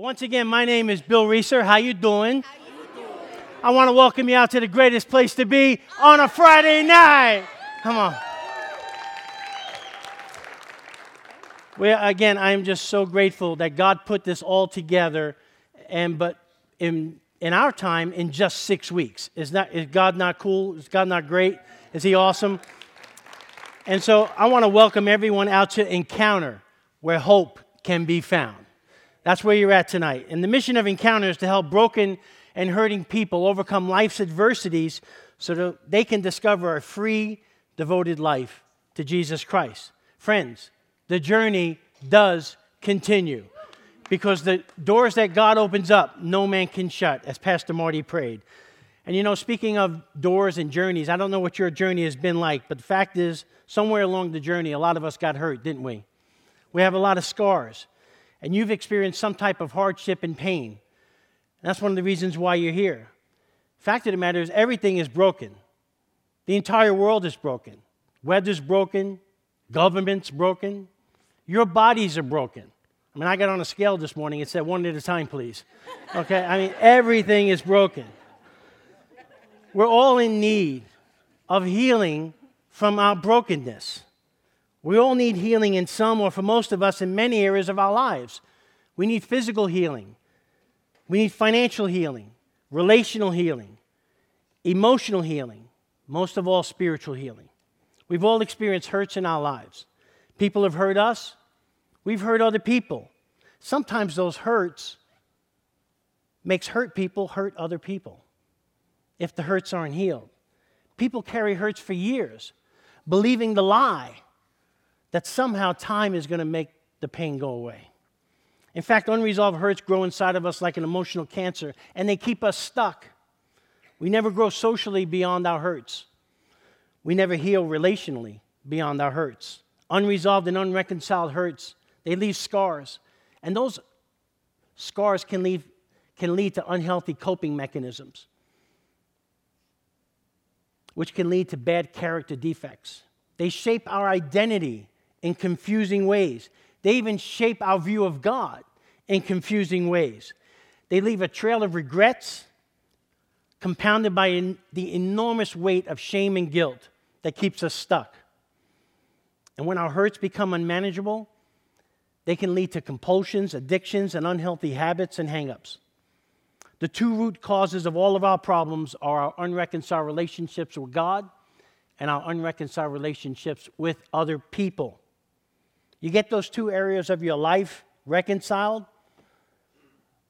Once again, my name is Bill Rieser. How you doing? I want to welcome you out to the greatest place to be on a Friday night. Come on. Well, again, I am just so grateful that God put this all together, and but in in our time, in just six weeks. Is that is God not cool? Is God not great? Is He awesome? And so I want to welcome everyone out to Encounter, where hope can be found. That's where you're at tonight. And the mission of Encounter is to help broken and hurting people overcome life's adversities so that they can discover a free, devoted life to Jesus Christ. Friends, the journey does continue because the doors that God opens up, no man can shut, as Pastor Marty prayed. And you know, speaking of doors and journeys, I don't know what your journey has been like, but the fact is, somewhere along the journey, a lot of us got hurt, didn't we? We have a lot of scars, and you've experienced some type of hardship and pain. And that's one of the reasons why you're here. Fact of the matter is, everything is broken. The entire world is broken. Weather's broken, government's broken, your bodies are broken. I mean, I got on a scale this morning, it said one at a time, please. Okay? I mean, everything is broken. We're all in need of healing from our brokenness. We all need healing in some, or for most of us, in many areas of our lives. We need physical healing, we need financial healing, relational healing, emotional healing, most of all, spiritual healing. We've all experienced hurts in our lives. People have hurt us, we've hurt other people. Sometimes those hurts makes hurt people hurt other people if the hurts aren't healed. People carry hurts for years, believing the lie that somehow time is going to make the pain go away. In fact, unresolved hurts grow inside of us like an emotional cancer, and they keep us stuck. We never grow socially beyond our hurts. We never heal relationally beyond our hurts. Unresolved and unreconciled hurts, they leave scars. And those scars can lead, can lead to unhealthy coping mechanisms which can lead to bad character defects. They shape our identity in confusing ways. They even shape our view of God in confusing ways. They leave a trail of regrets compounded by the enormous weight of shame and guilt that keeps us stuck. And when our hurts become unmanageable, they can lead to compulsions, addictions, and unhealthy habits and hangups. The two root causes of all of our problems are our unreconciled relationships with God and our unreconciled relationships with other people. You get those two areas of your life reconciled,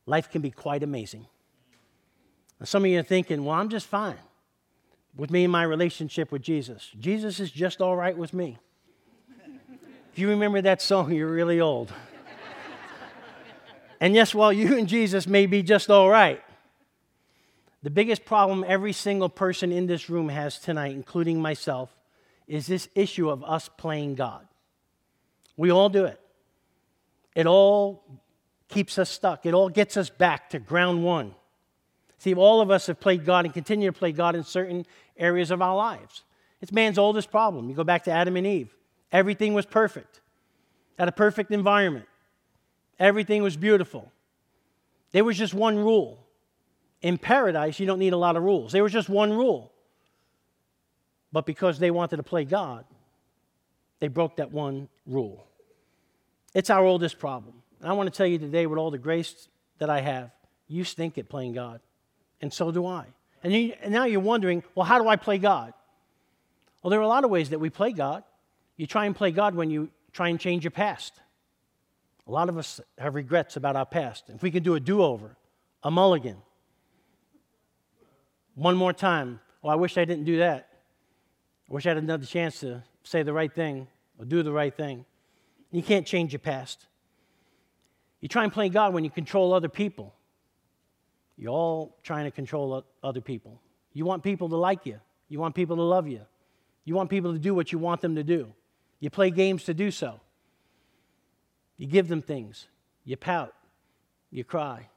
life can be quite amazing. Now, some of you are thinking, well, I'm just fine with me and my relationship with Jesus. Jesus is just all right with me. if you remember that song, you're really old. And yes, while you and Jesus may be just all right, the biggest problem every single person in this room has tonight, including myself, is this issue of us playing God. We all do it. It all keeps us stuck, it all gets us back to ground one. See, all of us have played God and continue to play God in certain areas of our lives. It's man's oldest problem. You go back to Adam and Eve, everything was perfect, had a perfect environment. Everything was beautiful. There was just one rule. In paradise, you don't need a lot of rules. There was just one rule. But because they wanted to play God, they broke that one rule. It's our oldest problem. And I want to tell you today, with all the grace that I have, you stink at playing God. And so do I. And, you, and now you're wondering, well, how do I play God? Well, there are a lot of ways that we play God. You try and play God when you try and change your past. A lot of us have regrets about our past. If we could do a do over, a mulligan, one more time, oh, I wish I didn't do that. I wish I had another chance to say the right thing or do the right thing. You can't change your past. You try and play God when you control other people. You're all trying to control other people. You want people to like you, you want people to love you, you want people to do what you want them to do. You play games to do so. You give them things. You pout. You cry.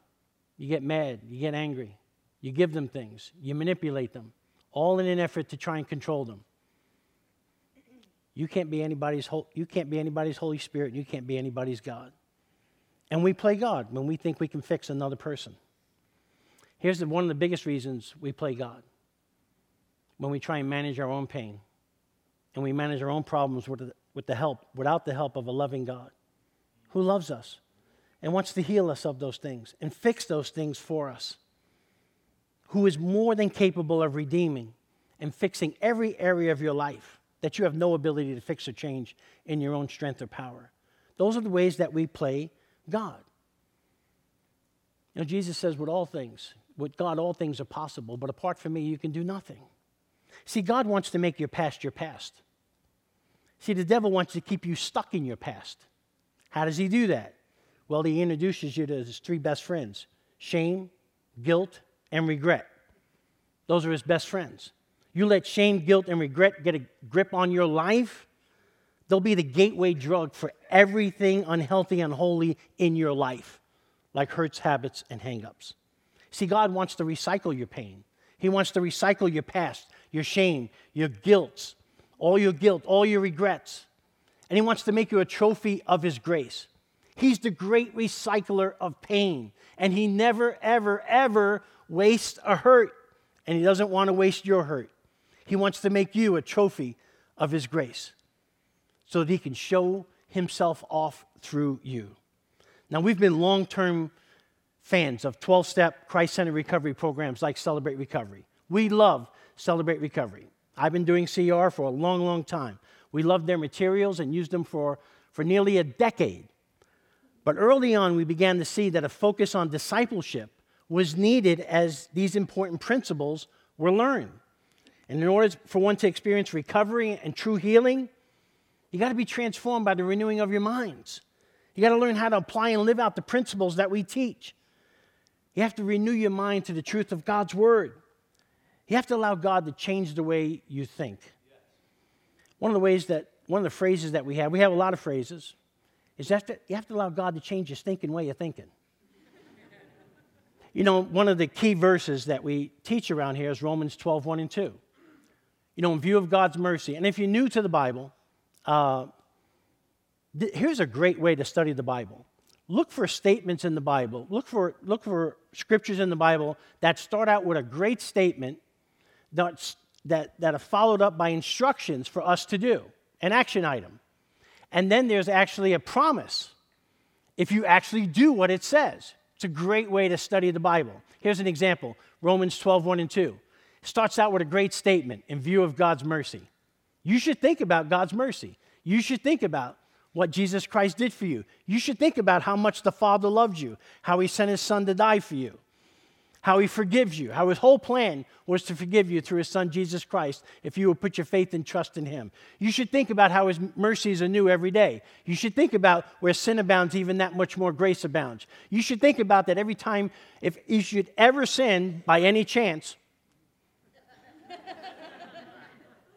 You get mad. You get angry. You give them things. You manipulate them, all in an effort to try and control them. You can't be anybody's, you can't be anybody's Holy Spirit. You can't be anybody's God. And we play God when we think we can fix another person. Here's the, one of the biggest reasons we play God when we try and manage our own pain and we manage our own problems with the, with the help, without the help of a loving God who loves us and wants to heal us of those things and fix those things for us, who is more than capable of redeeming and fixing every area of your life that you have no ability to fix or change in your own strength or power. Those are the ways that we play God. You know, Jesus says, with all things, with God, all things are possible, but apart from me, you can do nothing. See, God wants to make your past your past. See, the devil wants to keep you stuck in your past. How does he do that? Well, he introduces you to his three best friends shame, guilt, and regret. Those are his best friends. You let shame, guilt, and regret get a grip on your life, they'll be the gateway drug for everything unhealthy, unholy in your life, like hurts, habits, and hangups. See, God wants to recycle your pain. He wants to recycle your past, your shame, your guilt, all your guilt, all your regrets. And He wants to make you a trophy of His grace. He's the great recycler of pain. And He never, ever, ever wastes a hurt. And He doesn't want to waste your hurt. He wants to make you a trophy of His grace so that He can show Himself off through you. Now, we've been long term fans of 12 step Christ centered recovery programs like Celebrate Recovery. We love Celebrate Recovery. I've been doing CR for a long, long time. We loved their materials and used them for, for nearly a decade. But early on, we began to see that a focus on discipleship was needed as these important principles were learned. And in order for one to experience recovery and true healing, you got to be transformed by the renewing of your minds. You got to learn how to apply and live out the principles that we teach. You have to renew your mind to the truth of God's word. You have to allow God to change the way you think. One of the ways that, one of the phrases that we have, we have a lot of phrases, is that you have to allow God to change your thinking way of thinking. you know, one of the key verses that we teach around here is Romans 12, 1 and 2. You know, in view of God's mercy. And if you're new to the Bible, uh, th- here's a great way to study the Bible look for statements in the Bible, look for, look for scriptures in the Bible that start out with a great statement that's, that, that are followed up by instructions for us to do, an action item. And then there's actually a promise if you actually do what it says. It's a great way to study the Bible. Here's an example Romans 12, 1 and 2. Starts out with a great statement in view of God's mercy. You should think about God's mercy. You should think about what Jesus Christ did for you. You should think about how much the Father loved you, how He sent His Son to die for you, how He forgives you, how His whole plan was to forgive you through His Son Jesus Christ if you will put your faith and trust in Him. You should think about how His mercies are new every day. You should think about where sin abounds, even that much more grace abounds. You should think about that every time, if you should ever sin by any chance,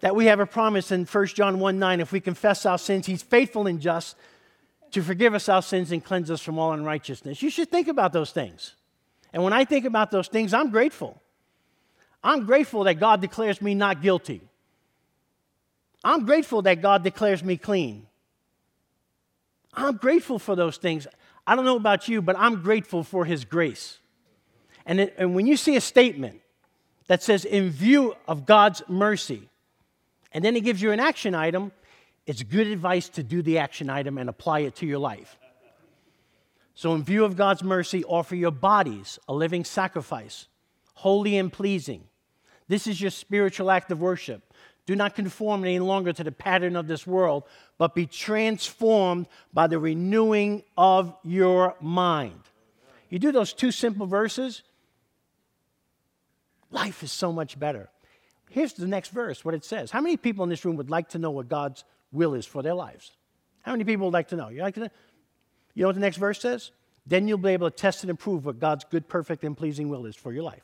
that we have a promise in 1 John 1 9. If we confess our sins, He's faithful and just to forgive us our sins and cleanse us from all unrighteousness. You should think about those things. And when I think about those things, I'm grateful. I'm grateful that God declares me not guilty. I'm grateful that God declares me clean. I'm grateful for those things. I don't know about you, but I'm grateful for His grace. And, it, and when you see a statement that says, in view of God's mercy, and then he gives you an action item, it's good advice to do the action item and apply it to your life. So, in view of God's mercy, offer your bodies a living sacrifice, holy and pleasing. This is your spiritual act of worship. Do not conform any longer to the pattern of this world, but be transformed by the renewing of your mind. You do those two simple verses, life is so much better. Here's the next verse, what it says. How many people in this room would like to know what God's will is for their lives? How many people would like to know? You like to know? You know what the next verse says? Then you'll be able to test and improve what God's good, perfect, and pleasing will is for your life.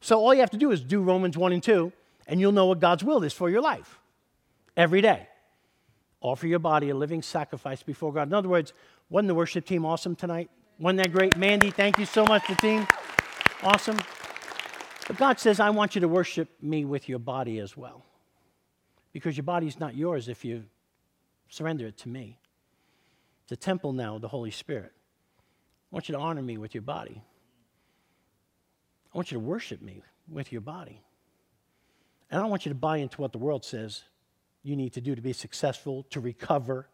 So all you have to do is do Romans 1 and 2, and you'll know what God's will is for your life every day. Offer your body a living sacrifice before God. In other words, wasn't the worship team awesome tonight? Wasn't that great? Mandy, thank you so much, the team. Awesome. But God says, I want you to worship me with your body as well. Because your body is not yours if you surrender it to me. It's a temple now of the Holy Spirit. I want you to honor me with your body. I want you to worship me with your body. And I don't want you to buy into what the world says you need to do to be successful, to recover,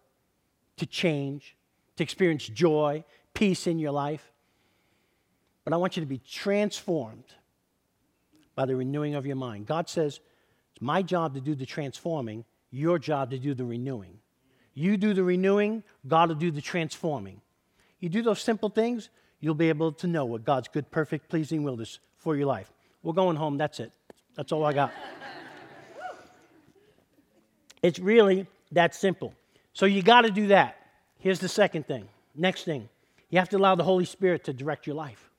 to change, to experience joy, peace in your life. But I want you to be transformed by the renewing of your mind. God says, It's my job to do the transforming, your job to do the renewing. You do the renewing, God will do the transforming. You do those simple things, you'll be able to know what God's good, perfect, pleasing will is for your life. We're going home, that's it. That's all I got. it's really that simple. So you got to do that. Here's the second thing. Next thing, you have to allow the Holy Spirit to direct your life.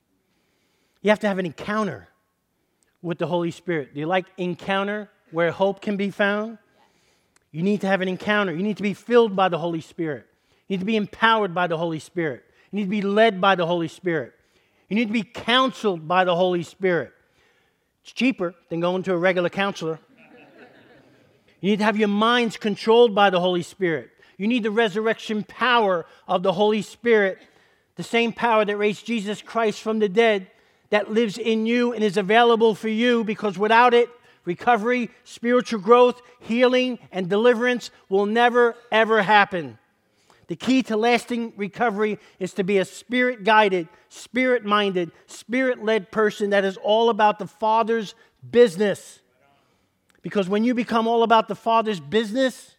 You have to have an encounter with the Holy Spirit. Do you like encounter where hope can be found? You need to have an encounter. You need to be filled by the Holy Spirit. You need to be empowered by the Holy Spirit. You need to be led by the Holy Spirit. You need to be counseled by the Holy Spirit. It's cheaper than going to a regular counselor. You need to have your minds controlled by the Holy Spirit. You need the resurrection power of the Holy Spirit, the same power that raised Jesus Christ from the dead that lives in you and is available for you because without it, recovery, spiritual growth, healing, and deliverance will never, ever happen. The key to lasting recovery is to be a spirit guided, spirit minded, spirit led person that is all about the Father's business. Because when you become all about the Father's business,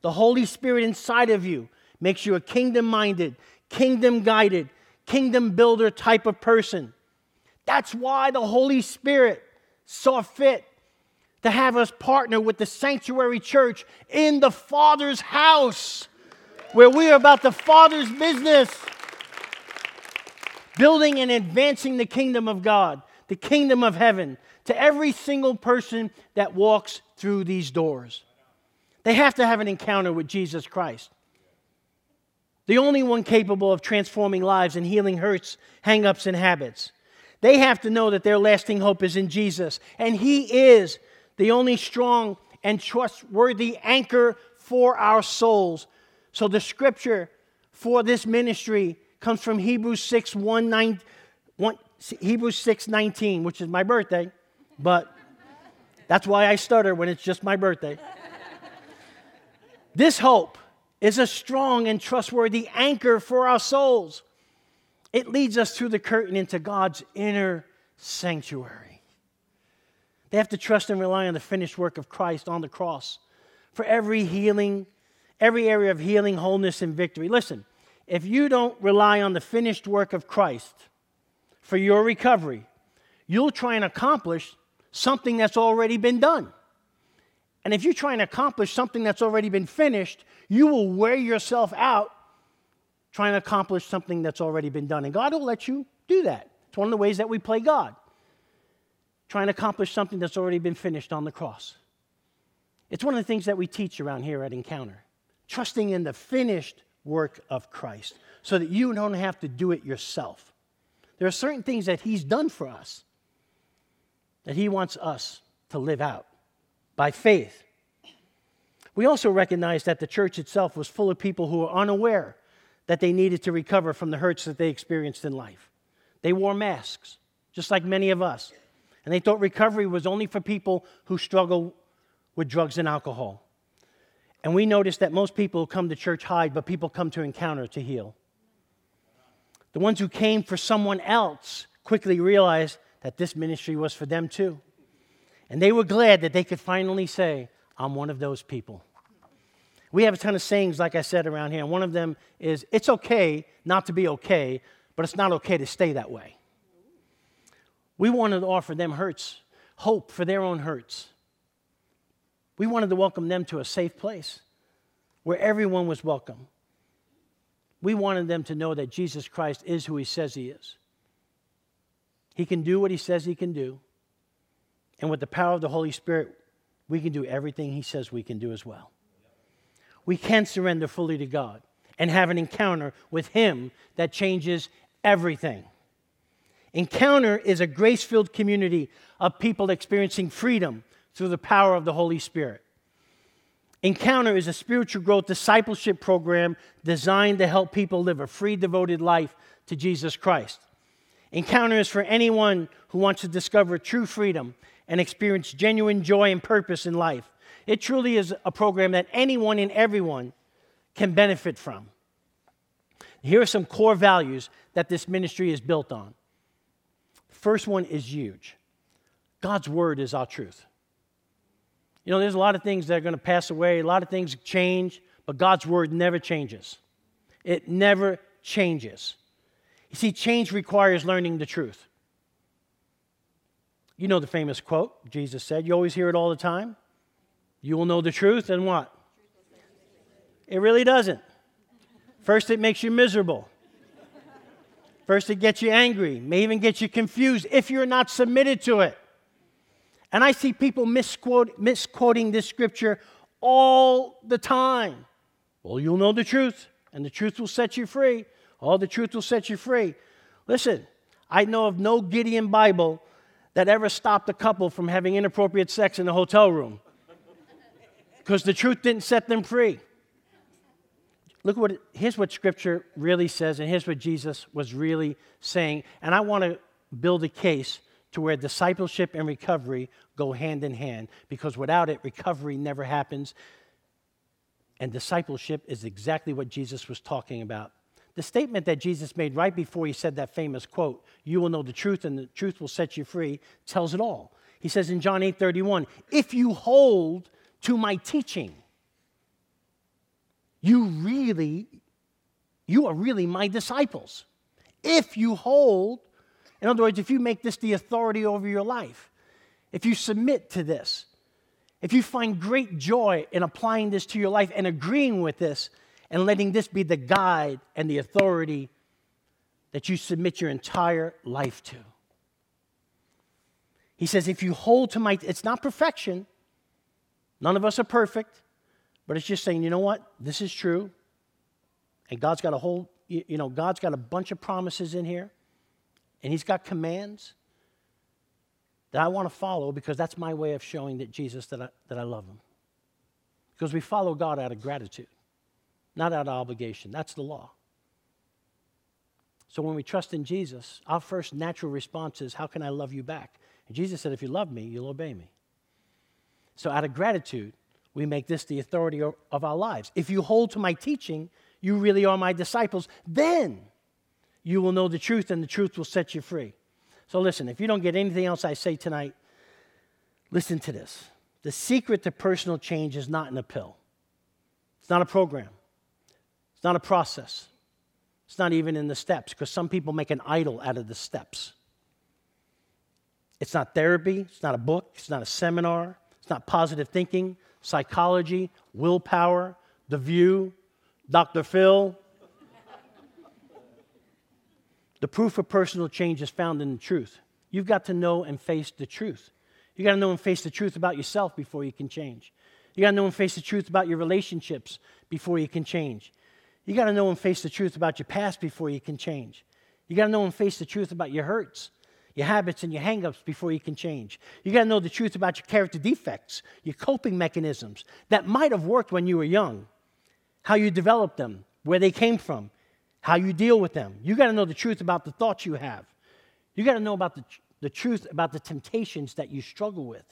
the Holy Spirit inside of you makes you a kingdom minded, kingdom guided, kingdom builder type of person. That's why the Holy Spirit saw fit to have us partner with the sanctuary church in the Father's house, where we are about the Father's business, building and advancing the kingdom of God, the kingdom of heaven, to every single person that walks through these doors. They have to have an encounter with Jesus Christ. The only one capable of transforming lives and healing hurts, hangups, and habits. They have to know that their lasting hope is in Jesus. And He is the only strong and trustworthy anchor for our souls. So the scripture for this ministry comes from Hebrews 6 1, 9, 1, Hebrews 6 19, which is my birthday, but that's why I stutter when it's just my birthday. this hope is a strong and trustworthy anchor for our souls. It leads us through the curtain into God's inner sanctuary. They have to trust and rely on the finished work of Christ on the cross for every healing, every area of healing, wholeness, and victory. Listen, if you don't rely on the finished work of Christ for your recovery, you'll try and accomplish something that's already been done. And if you try and accomplish something that's already been finished, you will wear yourself out trying to accomplish something that's already been done. And God will let you do that. It's one of the ways that we play God, trying to accomplish something that's already been finished on the cross. It's one of the things that we teach around here at Encounter trusting in the finished work of Christ so that you don't have to do it yourself. There are certain things that He's done for us that He wants us to live out by faith. We also recognize that the church itself was full of people who were unaware that they needed to recover from the hurts that they experienced in life. They wore masks, just like many of us. And they thought recovery was only for people who struggle with drugs and alcohol. And we noticed that most people who come to church hide, but people come to encounter to heal. The ones who came for someone else quickly realized that this ministry was for them too. And they were glad that they could finally say, I'm one of those people. We have a ton of sayings, like I said, around here. And one of them is it's okay not to be okay, but it's not okay to stay that way. We wanted to offer them hurts, hope for their own hurts. We wanted to welcome them to a safe place where everyone was welcome. We wanted them to know that Jesus Christ is who he says he is. He can do what he says he can do. And with the power of the Holy Spirit, we can do everything he says we can do as well we can surrender fully to God and have an encounter with Him that changes everything. Encounter is a grace filled community of people experiencing freedom through the power of the Holy Spirit. Encounter is a spiritual growth discipleship program designed to help people live a free, devoted life to Jesus Christ. Encounter is for anyone who wants to discover true freedom and experience genuine joy and purpose in life. It truly is a program that anyone and everyone can benefit from. Here are some core values that this ministry is built on. First one is huge God's word is our truth. You know, there's a lot of things that are going to pass away, a lot of things change, but God's word never changes. It never changes. You see, change requires learning the truth. You know the famous quote Jesus said, you always hear it all the time. You will know the truth, and what? It really doesn't. First, it makes you miserable. First, it gets you angry, may even get you confused if you're not submitted to it. And I see people misquote, misquoting this scripture all the time. Well, you'll know the truth, and the truth will set you free. All the truth will set you free. Listen, I know of no Gideon Bible that ever stopped a couple from having inappropriate sex in a hotel room because the truth didn't set them free. Look what here's what scripture really says, and here's what Jesus was really saying. And I want to build a case to where discipleship and recovery go hand in hand because without it, recovery never happens. And discipleship is exactly what Jesus was talking about. The statement that Jesus made right before he said that famous quote, you will know the truth and the truth will set you free, tells it all. He says in John 8 31, if you hold to my teaching. You really, you are really my disciples. If you hold, in other words, if you make this the authority over your life, if you submit to this, if you find great joy in applying this to your life and agreeing with this and letting this be the guide and the authority that you submit your entire life to. He says, if you hold to my, it's not perfection, None of us are perfect, but it's just saying, you know what? This is true. And God's got a whole, you know, God's got a bunch of promises in here, and He's got commands that I want to follow because that's my way of showing that Jesus that I, that I love Him. Because we follow God out of gratitude, not out of obligation. That's the law. So when we trust in Jesus, our first natural response is, How can I love you back? And Jesus said, If you love me, you'll obey me. So, out of gratitude, we make this the authority of our lives. If you hold to my teaching, you really are my disciples. Then you will know the truth, and the truth will set you free. So, listen, if you don't get anything else I say tonight, listen to this. The secret to personal change is not in a pill, it's not a program, it's not a process, it's not even in the steps, because some people make an idol out of the steps. It's not therapy, it's not a book, it's not a seminar, it's not positive thinking, psychology, willpower, The View, Dr. Phil. the proof of personal change is found in the truth. You've got to know and face the truth. You got to know and face the truth about yourself before you can change. You got to know and face the truth about your relationships before you can change. You got to know and face the truth about your past before you can change. You got to know and face the truth about your hurts your habits and your hangups before you can change. You got to know the truth about your character defects, your coping mechanisms that might have worked when you were young, how you developed them, where they came from, how you deal with them. You got to know the truth about the thoughts you have. You got to know about the, the truth about the temptations that you struggle with.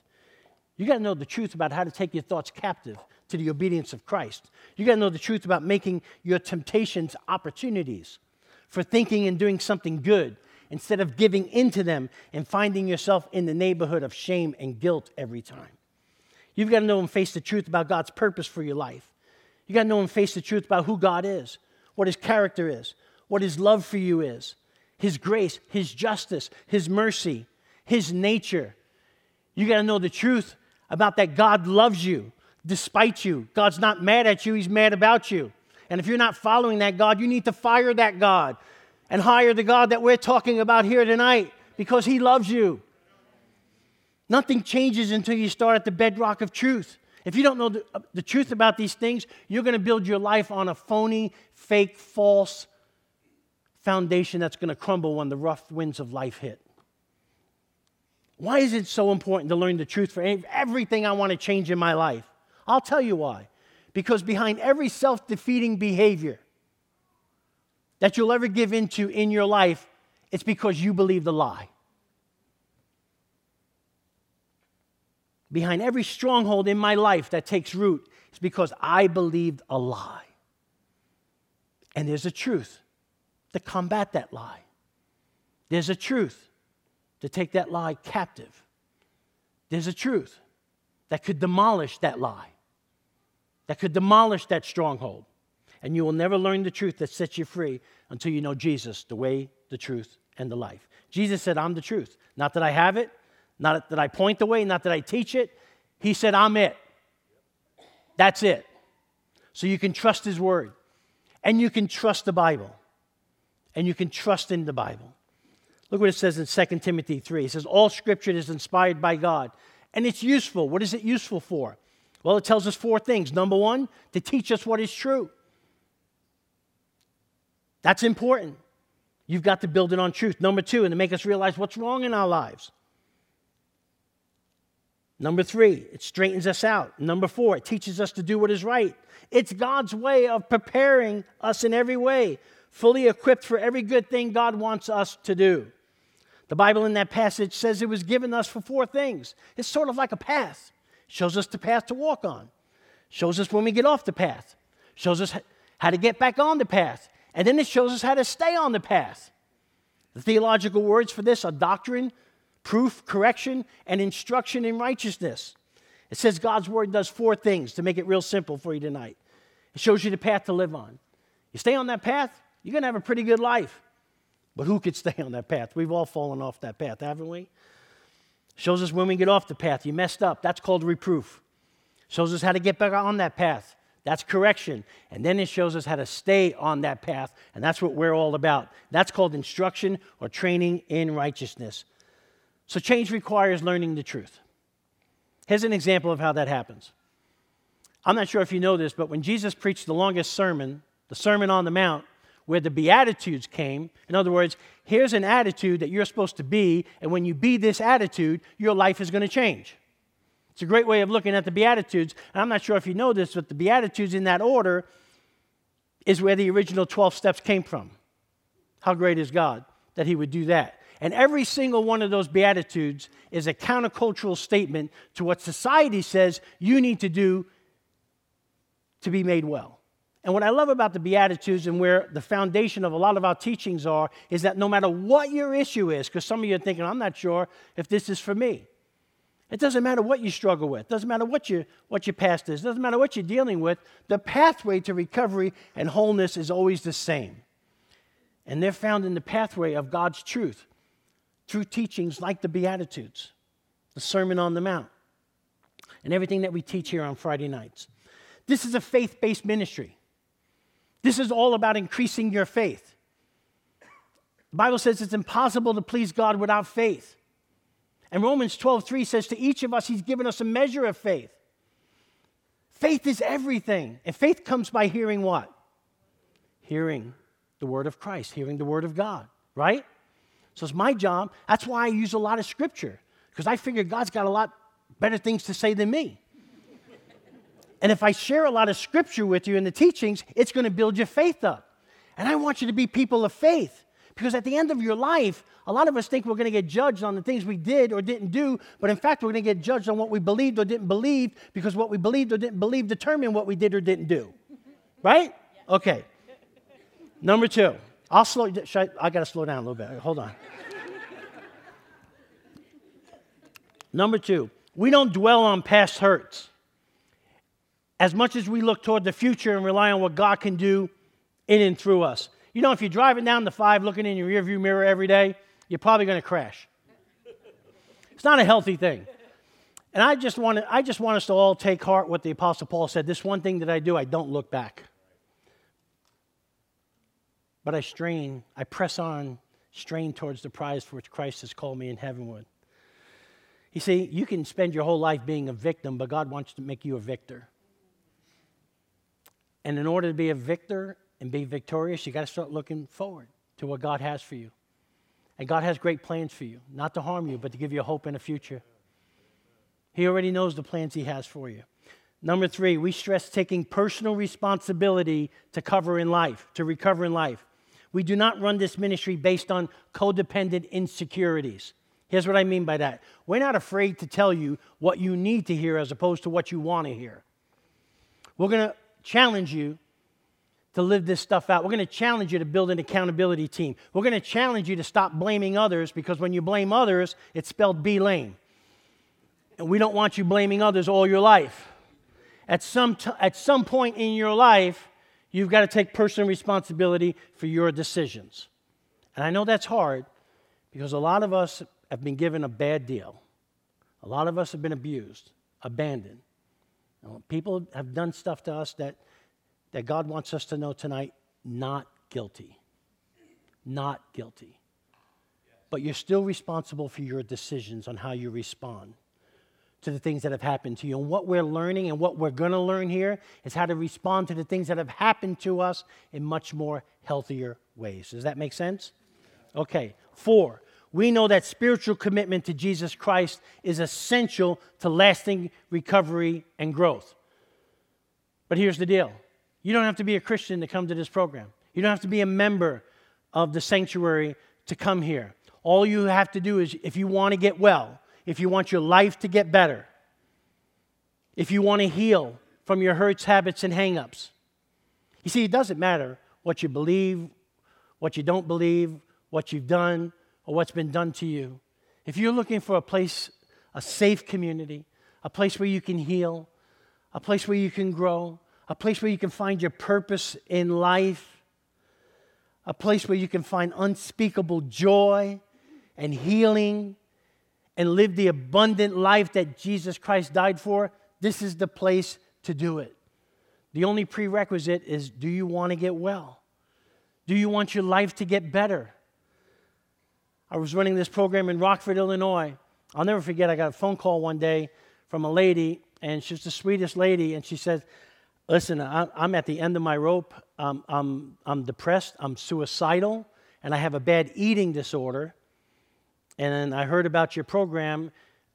You got to know the truth about how to take your thoughts captive to the obedience of Christ. You got to know the truth about making your temptations opportunities for thinking and doing something good instead of giving into them and finding yourself in the neighborhood of shame and guilt every time. You've got to know and face the truth about God's purpose for your life. You got to know and face the truth about who God is, what his character is, what his love for you is, his grace, his justice, his mercy, his nature. You got to know the truth about that God loves you despite you. God's not mad at you, he's mad about you. And if you're not following that God, you need to fire that God and hire the God that we're talking about here tonight because He loves you. Nothing changes until you start at the bedrock of truth. If you don't know the, uh, the truth about these things, you're going to build your life on a phony, fake, false foundation that's going to crumble when the rough winds of life hit. Why is it so important to learn the truth for everything I want to change in my life? I'll tell you why. Because behind every self defeating behavior, that you'll ever give into in your life, it's because you believe the lie. Behind every stronghold in my life that takes root is because I believed a lie. And there's a truth to combat that lie. There's a truth to take that lie captive. There's a truth that could demolish that lie, that could demolish that stronghold. And you will never learn the truth that sets you free until you know Jesus, the way, the truth, and the life. Jesus said, I'm the truth. Not that I have it, not that I point the way, not that I teach it. He said, I'm it. That's it. So you can trust His Word, and you can trust the Bible, and you can trust in the Bible. Look what it says in 2 Timothy 3. It says, All scripture is inspired by God, and it's useful. What is it useful for? Well, it tells us four things. Number one, to teach us what is true. That's important. You've got to build it on truth. Number two, and to make us realize what's wrong in our lives. Number three, it straightens us out. Number four, it teaches us to do what is right. It's God's way of preparing us in every way, fully equipped for every good thing God wants us to do. The Bible in that passage says it was given us for four things. It's sort of like a path. It shows us the path to walk on. Shows us when we get off the path. Shows us how to get back on the path. And then it shows us how to stay on the path. The theological words for this are doctrine, proof, correction, and instruction in righteousness. It says God's word does four things to make it real simple for you tonight. It shows you the path to live on. You stay on that path, you're going to have a pretty good life. But who could stay on that path? We've all fallen off that path, haven't we? Shows us when we get off the path. You messed up. That's called reproof. Shows us how to get back on that path. That's correction. And then it shows us how to stay on that path. And that's what we're all about. That's called instruction or training in righteousness. So change requires learning the truth. Here's an example of how that happens. I'm not sure if you know this, but when Jesus preached the longest sermon, the Sermon on the Mount, where the Beatitudes came, in other words, here's an attitude that you're supposed to be, and when you be this attitude, your life is going to change. It's a great way of looking at the Beatitudes. And I'm not sure if you know this, but the Beatitudes in that order is where the original 12 steps came from. How great is God that He would do that? And every single one of those Beatitudes is a countercultural statement to what society says you need to do to be made well. And what I love about the Beatitudes and where the foundation of a lot of our teachings are is that no matter what your issue is, because some of you are thinking, I'm not sure if this is for me. It doesn't matter what you struggle with. It doesn't matter what, you, what your past is. Doesn't matter what you're dealing with. The pathway to recovery and wholeness is always the same. And they're found in the pathway of God's truth through teachings like the Beatitudes, the Sermon on the Mount, and everything that we teach here on Friday nights. This is a faith based ministry. This is all about increasing your faith. The Bible says it's impossible to please God without faith. And Romans 12, 3 says, To each of us, He's given us a measure of faith. Faith is everything. And faith comes by hearing what? Hearing the word of Christ, hearing the word of God, right? So it's my job. That's why I use a lot of scripture, because I figure God's got a lot better things to say than me. and if I share a lot of scripture with you in the teachings, it's going to build your faith up. And I want you to be people of faith. Because at the end of your life, a lot of us think we're going to get judged on the things we did or didn't do, but in fact, we're going to get judged on what we believed or didn't believe because what we believed or didn't believe determined what we did or didn't do. Right? Okay. Number two. I'll slow. I, I got to slow down a little bit. Hold on. Number two, we don't dwell on past hurts. As much as we look toward the future and rely on what God can do in and through us. You know, if you're driving down the five looking in your rearview mirror every day, you're probably going to crash. It's not a healthy thing. And I just, want to, I just want us to all take heart what the Apostle Paul said. This one thing that I do, I don't look back. But I strain, I press on, strain towards the prize for which Christ has called me in heavenward. You see, you can spend your whole life being a victim, but God wants to make you a victor. And in order to be a victor and be victorious, you got to start looking forward to what God has for you. And God has great plans for you, not to harm you, but to give you hope and a future. He already knows the plans He has for you. Number three, we stress taking personal responsibility to cover in life, to recover in life. We do not run this ministry based on codependent insecurities. Here's what I mean by that we're not afraid to tell you what you need to hear as opposed to what you want to hear. We're going to challenge you to live this stuff out. We're going to challenge you to build an accountability team. We're going to challenge you to stop blaming others because when you blame others, it's spelled be lame. And we don't want you blaming others all your life. At some, t- at some point in your life, you've got to take personal responsibility for your decisions. And I know that's hard because a lot of us have been given a bad deal. A lot of us have been abused, abandoned. People have done stuff to us that that God wants us to know tonight not guilty. Not guilty. But you're still responsible for your decisions on how you respond to the things that have happened to you. And what we're learning and what we're going to learn here is how to respond to the things that have happened to us in much more healthier ways. Does that make sense? Okay. Four, we know that spiritual commitment to Jesus Christ is essential to lasting recovery and growth. But here's the deal you don't have to be a Christian to come to this program. You don't have to be a member of the sanctuary to come here. All you have to do is, if you want to get well, if you want your life to get better, if you want to heal from your hurts, habits, and hangups. You see, it doesn't matter what you believe, what you don't believe, what you've done, or what's been done to you. If you're looking for a place, a safe community, a place where you can heal, a place where you can grow, a place where you can find your purpose in life, a place where you can find unspeakable joy and healing and live the abundant life that Jesus Christ died for, this is the place to do it. The only prerequisite is do you want to get well? Do you want your life to get better? I was running this program in Rockford, Illinois. I'll never forget, I got a phone call one day from a lady, and she's the sweetest lady, and she said, Listen, I'm at the end of my rope. I'm, I'm, I'm depressed. I'm suicidal. And I have a bad eating disorder. And I heard about your program.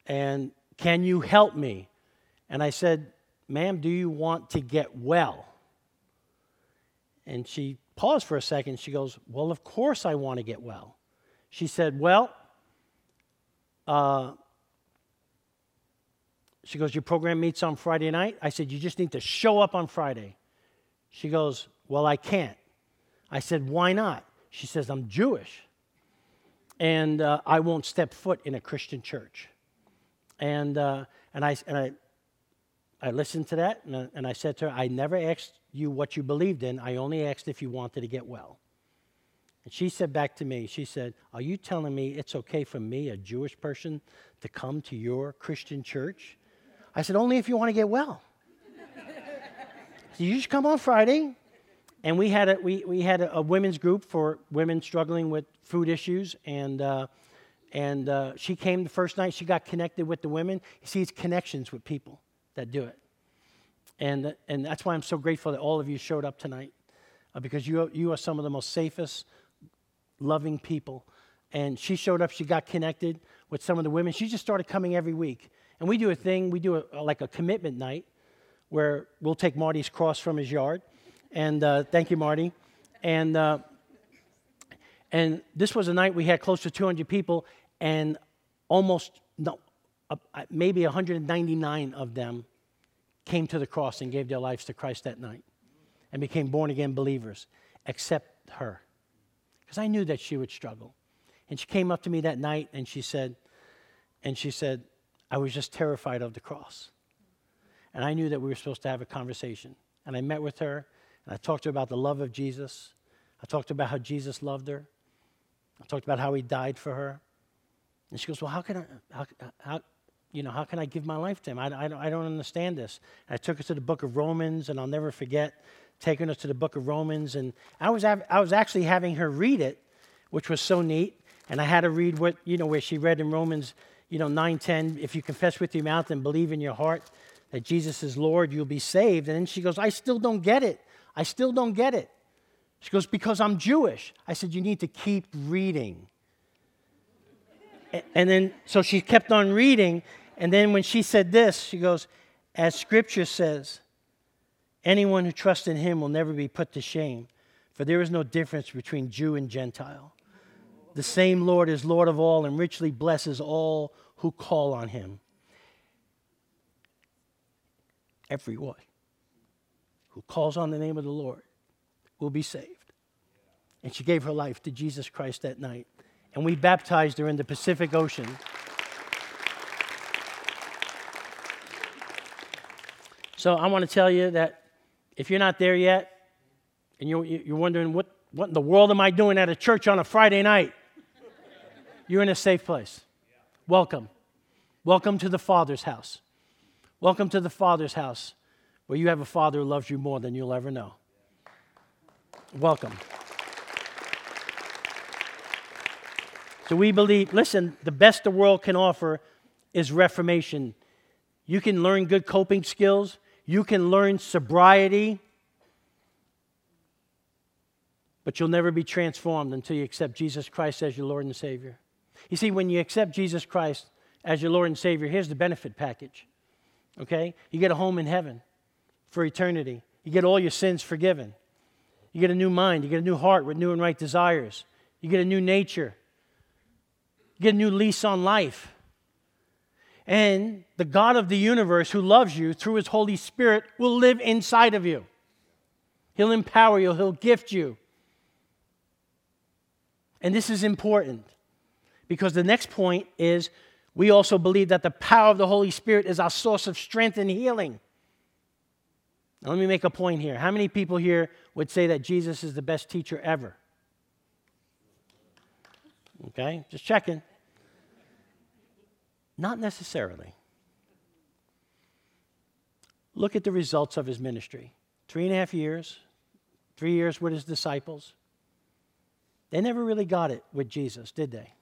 And can you help me? And I said, Ma'am, do you want to get well? And she paused for a second. She goes, Well, of course I want to get well. She said, Well, uh, she goes, Your program meets on Friday night? I said, You just need to show up on Friday. She goes, Well, I can't. I said, Why not? She says, I'm Jewish and uh, I won't step foot in a Christian church. And, uh, and, I, and I, I listened to that and I, and I said to her, I never asked you what you believed in. I only asked if you wanted to get well. And she said back to me, she said, Are you telling me it's okay for me, a Jewish person, to come to your Christian church? I said, Only if you want to get well. so you just come on Friday. And we had a, we, we had a, a women's group for women struggling with food issues. And, uh, and uh, she came the first night. She got connected with the women. You see, it's connections with people that do it. And, and that's why I'm so grateful that all of you showed up tonight uh, because you, you are some of the most safest, loving people. And she showed up. She got connected with some of the women. She just started coming every week. And we do a thing, we do a, like a commitment night where we'll take Marty's cross from his yard. And uh, thank you, Marty. And, uh, and this was a night we had close to 200 people, and almost, no, uh, maybe 199 of them came to the cross and gave their lives to Christ that night and became born again believers, except her. Because I knew that she would struggle. And she came up to me that night and she said, and she said, I was just terrified of the cross. And I knew that we were supposed to have a conversation. And I met with her, and I talked to her about the love of Jesus. I talked about how Jesus loved her. I talked about how he died for her. And she goes, Well, how can I, how, how, you know, how can I give my life to him? I, I, don't, I don't understand this. And I took her to the book of Romans, and I'll never forget taking her to the book of Romans. And I was, I was actually having her read it, which was so neat. And I had her read what, you know, where she read in Romans you know, 9:10, if you confess with your mouth and believe in your heart that Jesus is Lord, you'll be saved. And then she goes, I still don't get it. I still don't get it. She goes, Because I'm Jewish. I said, You need to keep reading. and then, so she kept on reading. And then when she said this, she goes, As scripture says, anyone who trusts in him will never be put to shame. For there is no difference between Jew and Gentile. The same Lord is Lord of all and richly blesses all who call on him. Everyone who calls on the name of the Lord will be saved. And she gave her life to Jesus Christ that night. And we baptized her in the Pacific Ocean. So I want to tell you that if you're not there yet, and you're, you're wondering, what, what in the world am I doing at a church on a Friday night? You're in a safe place. Welcome. Welcome to the Father's house. Welcome to the Father's house where you have a Father who loves you more than you'll ever know. Welcome. So we believe, listen, the best the world can offer is reformation. You can learn good coping skills, you can learn sobriety, but you'll never be transformed until you accept Jesus Christ as your Lord and Savior. You see, when you accept Jesus Christ as your Lord and Savior, here's the benefit package. Okay? You get a home in heaven for eternity. You get all your sins forgiven. You get a new mind. You get a new heart with new and right desires. You get a new nature. You get a new lease on life. And the God of the universe who loves you through his Holy Spirit will live inside of you. He'll empower you, he'll gift you. And this is important because the next point is we also believe that the power of the Holy Spirit is our source of strength and healing. Now, let me make a point here. How many people here would say that Jesus is the best teacher ever? Okay, just checking. Not necessarily. Look at the results of his ministry three and a half years, three years with his disciples. They never really got it with Jesus, did they?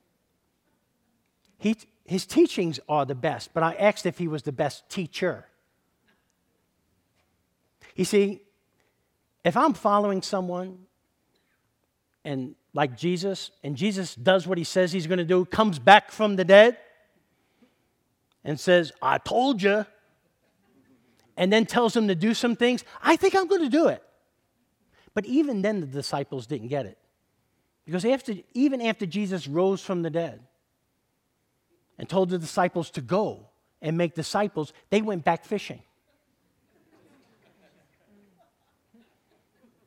He, his teachings are the best, but I asked if he was the best teacher. You see, if I'm following someone and like Jesus, and Jesus does what he says he's going to do, comes back from the dead and says, I told you, and then tells him to do some things, I think I'm going to do it. But even then, the disciples didn't get it. Because after, even after Jesus rose from the dead and told the disciples to go and make disciples, they went back fishing.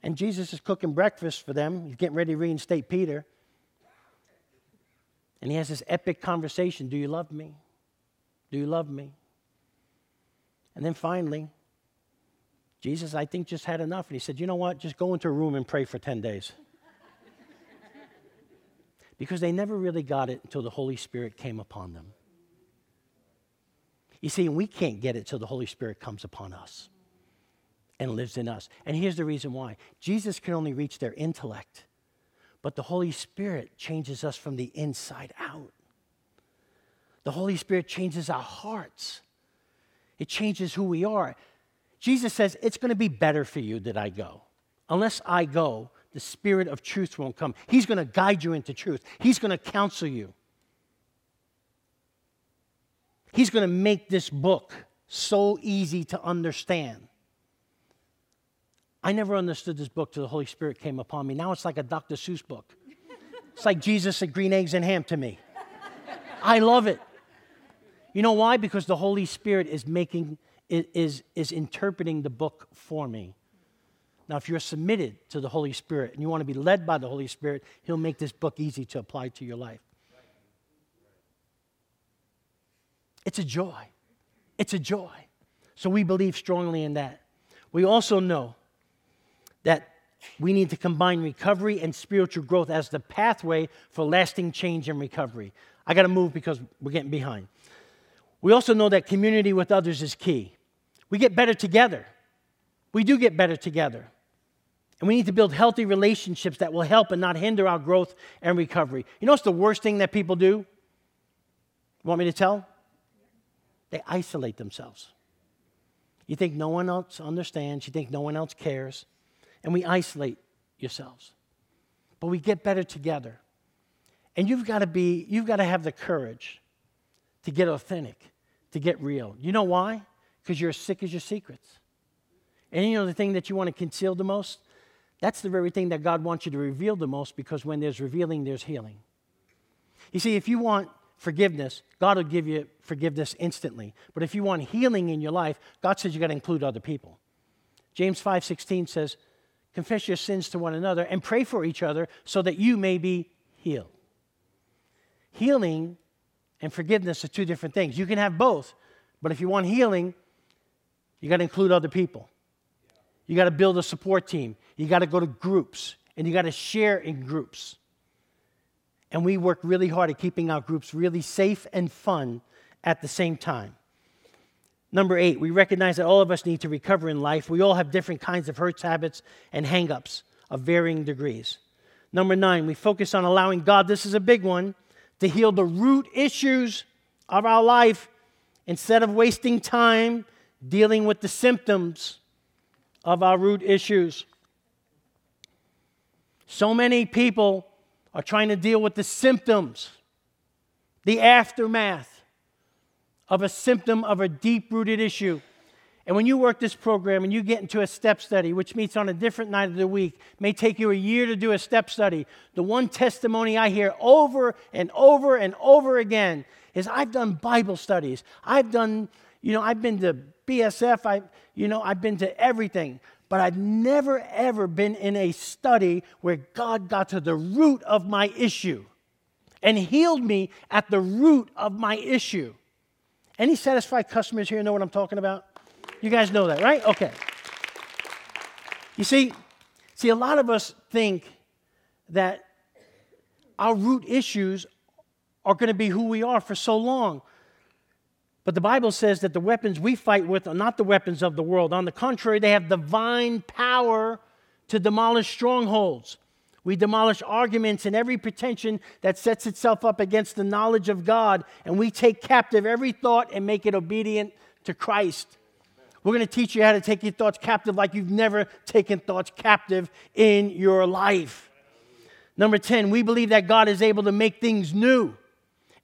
And Jesus is cooking breakfast for them. He's getting ready to reinstate Peter. And he has this epic conversation Do you love me? Do you love me? And then finally, Jesus, I think, just had enough. And he said, You know what? Just go into a room and pray for 10 days because they never really got it until the Holy Spirit came upon them. You see, we can't get it till the Holy Spirit comes upon us and lives in us. And here's the reason why Jesus can only reach their intellect, but the Holy Spirit changes us from the inside out. The Holy Spirit changes our hearts, it changes who we are. Jesus says, It's going to be better for you that I go. Unless I go, the Spirit of truth won't come. He's going to guide you into truth, He's going to counsel you. He's going to make this book so easy to understand. I never understood this book till the Holy Spirit came upon me. Now it's like a Dr. Seuss book. It's like Jesus and green eggs and ham to me. I love it. You know why? Because the Holy Spirit is making is, is interpreting the book for me. Now, if you're submitted to the Holy Spirit and you want to be led by the Holy Spirit, He'll make this book easy to apply to your life. It's a joy. It's a joy. So we believe strongly in that. We also know that we need to combine recovery and spiritual growth as the pathway for lasting change and recovery. I got to move because we're getting behind. We also know that community with others is key. We get better together. We do get better together. And we need to build healthy relationships that will help and not hinder our growth and recovery. You know what's the worst thing that people do? You want me to tell? They isolate themselves. You think no one else understands, you think no one else cares, and we isolate yourselves. But we get better together. And you've got to be, you've got to have the courage to get authentic, to get real. You know why? Because you're as sick as your secrets. And you know the thing that you want to conceal the most? That's the very thing that God wants you to reveal the most because when there's revealing, there's healing. You see, if you want forgiveness, God will give you forgiveness instantly. But if you want healing in your life, God says you got to include other people. James 5:16 says, "Confess your sins to one another and pray for each other so that you may be healed." Healing and forgiveness are two different things. You can have both, but if you want healing, you got to include other people. You got to build a support team. You got to go to groups and you got to share in groups. And we work really hard at keeping our groups really safe and fun at the same time. Number eight, we recognize that all of us need to recover in life. We all have different kinds of hurts, habits, and hangups of varying degrees. Number nine, we focus on allowing God, this is a big one, to heal the root issues of our life instead of wasting time dealing with the symptoms of our root issues. So many people are trying to deal with the symptoms, the aftermath of a symptom of a deep rooted issue. And when you work this program and you get into a step study, which meets on a different night of the week, may take you a year to do a step study. The one testimony I hear over and over and over again is I've done Bible studies. I've done, you know, I've been to BSF, I, you know, I've been to everything but I've never ever been in a study where God got to the root of my issue and healed me at the root of my issue. Any satisfied customers here know what I'm talking about? You guys know that, right? Okay. You see, see a lot of us think that our root issues are going to be who we are for so long. But the Bible says that the weapons we fight with are not the weapons of the world. On the contrary, they have divine power to demolish strongholds. We demolish arguments and every pretension that sets itself up against the knowledge of God, and we take captive every thought and make it obedient to Christ. We're going to teach you how to take your thoughts captive like you've never taken thoughts captive in your life. Number 10, we believe that God is able to make things new,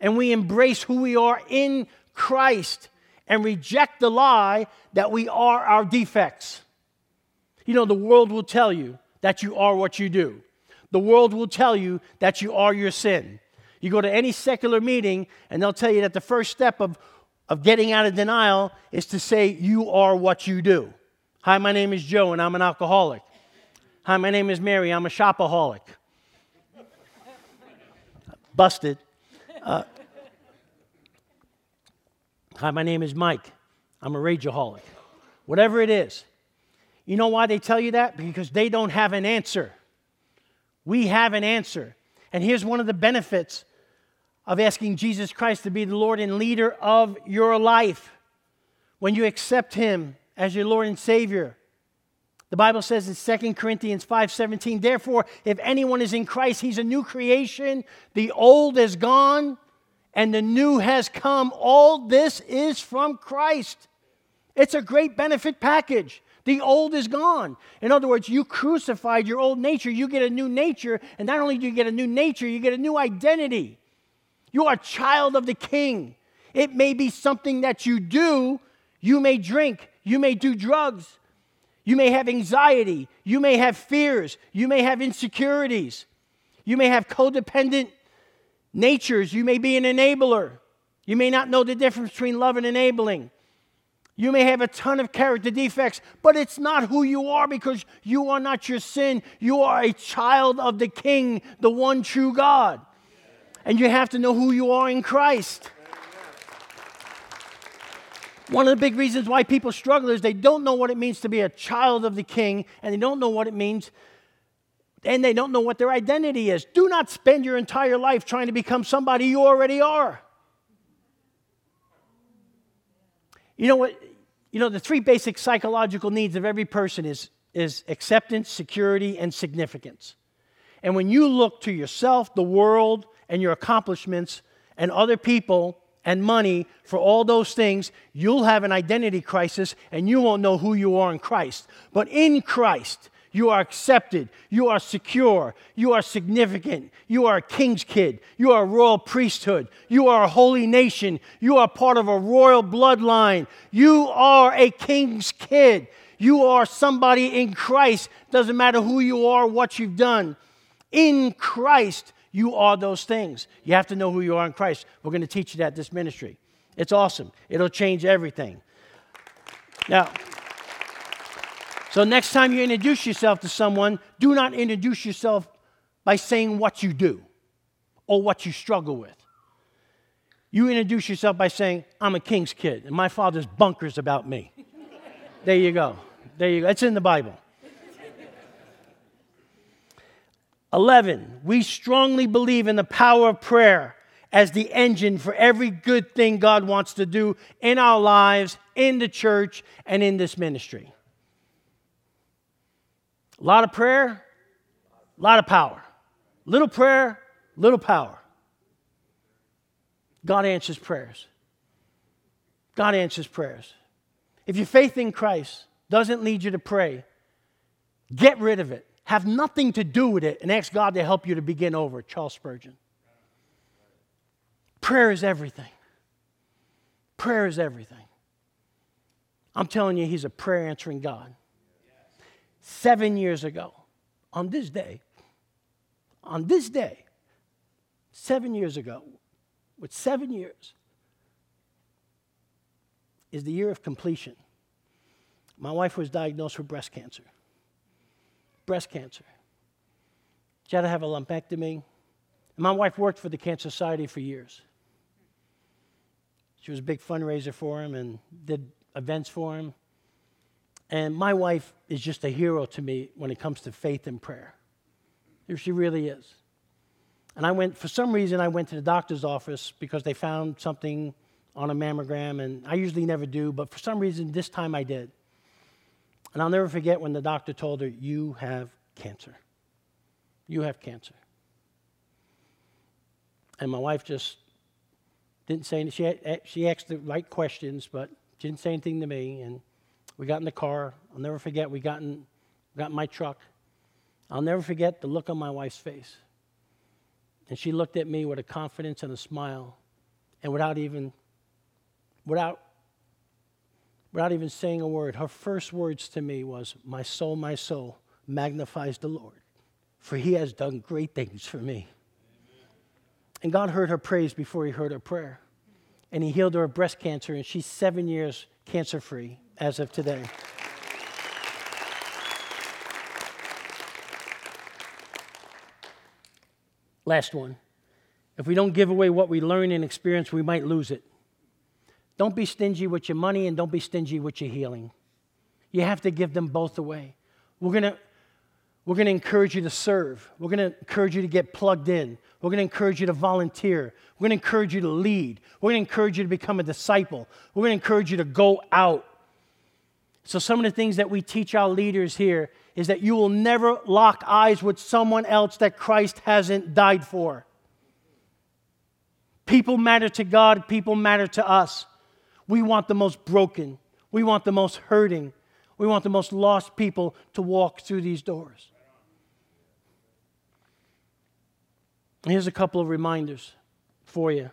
and we embrace who we are in Christ and reject the lie that we are our defects. You know, the world will tell you that you are what you do, the world will tell you that you are your sin. You go to any secular meeting, and they'll tell you that the first step of, of getting out of denial is to say, You are what you do. Hi, my name is Joe, and I'm an alcoholic. Hi, my name is Mary, I'm a shopaholic. Busted. Uh, Hi, my name is Mike. I'm a rageaholic. Whatever it is. You know why they tell you that? Because they don't have an answer. We have an answer. And here's one of the benefits of asking Jesus Christ to be the Lord and leader of your life. When you accept him as your Lord and Savior, the Bible says in 2 Corinthians 5:17, therefore, if anyone is in Christ, he's a new creation. The old is gone and the new has come. All this is from Christ. It's a great benefit package. The old is gone. In other words, you crucified your old nature. You get a new nature, and not only do you get a new nature, you get a new identity. You are a child of the king. It may be something that you do. You may drink, you may do drugs, you may have anxiety, you may have fears, you may have insecurities, you may have codependent natures. You may be an enabler. You may not know the difference between love and enabling. You may have a ton of character defects, but it's not who you are because you are not your sin. You are a child of the King, the one true God. And you have to know who you are in Christ. One of the big reasons why people struggle is they don't know what it means to be a child of the King, and they don't know what it means and they don't know what their identity is. Do not spend your entire life trying to become somebody you already are. You know what? You know, the three basic psychological needs of every person is, is acceptance, security, and significance. And when you look to yourself, the world, and your accomplishments, and other people, and money for all those things, you'll have an identity crisis and you won't know who you are in Christ. But in Christ, you are accepted. You are secure. You are significant. You are a king's kid. You are a royal priesthood. You are a holy nation. You are part of a royal bloodline. You are a king's kid. You are somebody in Christ. Doesn't matter who you are, what you've done. In Christ, you are those things. You have to know who you are in Christ. We're going to teach you that this ministry. It's awesome. It'll change everything. Now, so next time you introduce yourself to someone, do not introduce yourself by saying what you do or what you struggle with. You introduce yourself by saying, I'm a king's kid, and my father's bunkers about me. there you go. There you go. It's in the Bible. 11. We strongly believe in the power of prayer as the engine for every good thing God wants to do in our lives, in the church, and in this ministry. A lot of prayer, a lot of power. Little prayer, little power. God answers prayers. God answers prayers. If your faith in Christ doesn't lead you to pray, get rid of it. Have nothing to do with it and ask God to help you to begin over. Charles Spurgeon. Prayer is everything. Prayer is everything. I'm telling you, He's a prayer answering God. Seven years ago, on this day, on this day, seven years ago, with seven years, is the year of completion. My wife was diagnosed with breast cancer. Breast cancer. She had to have a lumpectomy. And My wife worked for the Cancer Society for years. She was a big fundraiser for him and did events for him. And my wife is just a hero to me when it comes to faith and prayer. She really is. And I went, for some reason, I went to the doctor's office because they found something on a mammogram, and I usually never do, but for some reason, this time I did. And I'll never forget when the doctor told her, You have cancer. You have cancer. And my wife just didn't say anything. She, she asked the right questions, but she didn't say anything to me. And we got in the car. I'll never forget, we got in, got in my truck. I'll never forget the look on my wife's face. And she looked at me with a confidence and a smile. And without even, without, without even saying a word, her first words to me was, My soul, my soul magnifies the Lord, for he has done great things for me. And God heard her praise before he heard her prayer. And he healed her of breast cancer, and she's seven years cancer free as of today. Last one. If we don't give away what we learn and experience, we might lose it. Don't be stingy with your money and don't be stingy with your healing. You have to give them both away. We're going to we're going to encourage you to serve. We're going to encourage you to get plugged in. We're going to encourage you to volunteer. We're going to encourage you to lead. We're going to encourage you to become a disciple. We're going to encourage you to go out. So, some of the things that we teach our leaders here is that you will never lock eyes with someone else that Christ hasn't died for. People matter to God, people matter to us. We want the most broken, we want the most hurting, we want the most lost people to walk through these doors. Here's a couple of reminders for you.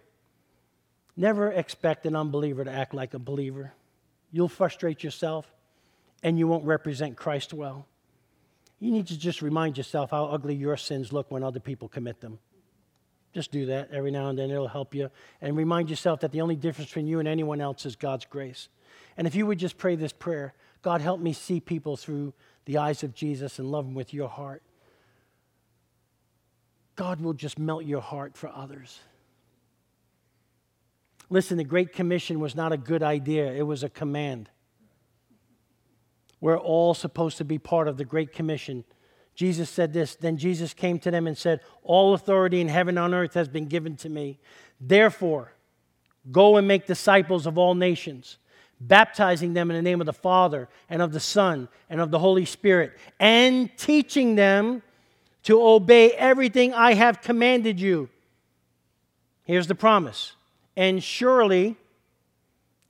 Never expect an unbeliever to act like a believer. You'll frustrate yourself and you won't represent Christ well. You need to just remind yourself how ugly your sins look when other people commit them. Just do that every now and then, it'll help you. And remind yourself that the only difference between you and anyone else is God's grace. And if you would just pray this prayer God, help me see people through the eyes of Jesus and love them with your heart. God will just melt your heart for others. Listen, the Great Commission was not a good idea, it was a command. We're all supposed to be part of the Great Commission. Jesus said this Then Jesus came to them and said, All authority in heaven and on earth has been given to me. Therefore, go and make disciples of all nations, baptizing them in the name of the Father and of the Son and of the Holy Spirit, and teaching them to obey everything I have commanded you. Here's the promise. And surely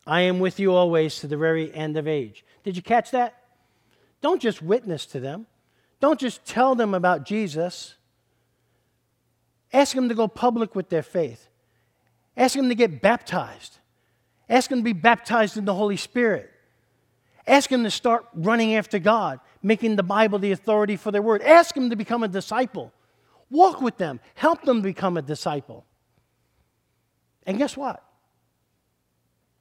I am with you always to the very end of age. Did you catch that? Don't just witness to them, don't just tell them about Jesus. Ask them to go public with their faith. Ask them to get baptized. Ask them to be baptized in the Holy Spirit. Ask them to start running after God, making the Bible the authority for their word. Ask them to become a disciple. Walk with them, help them become a disciple. And guess what?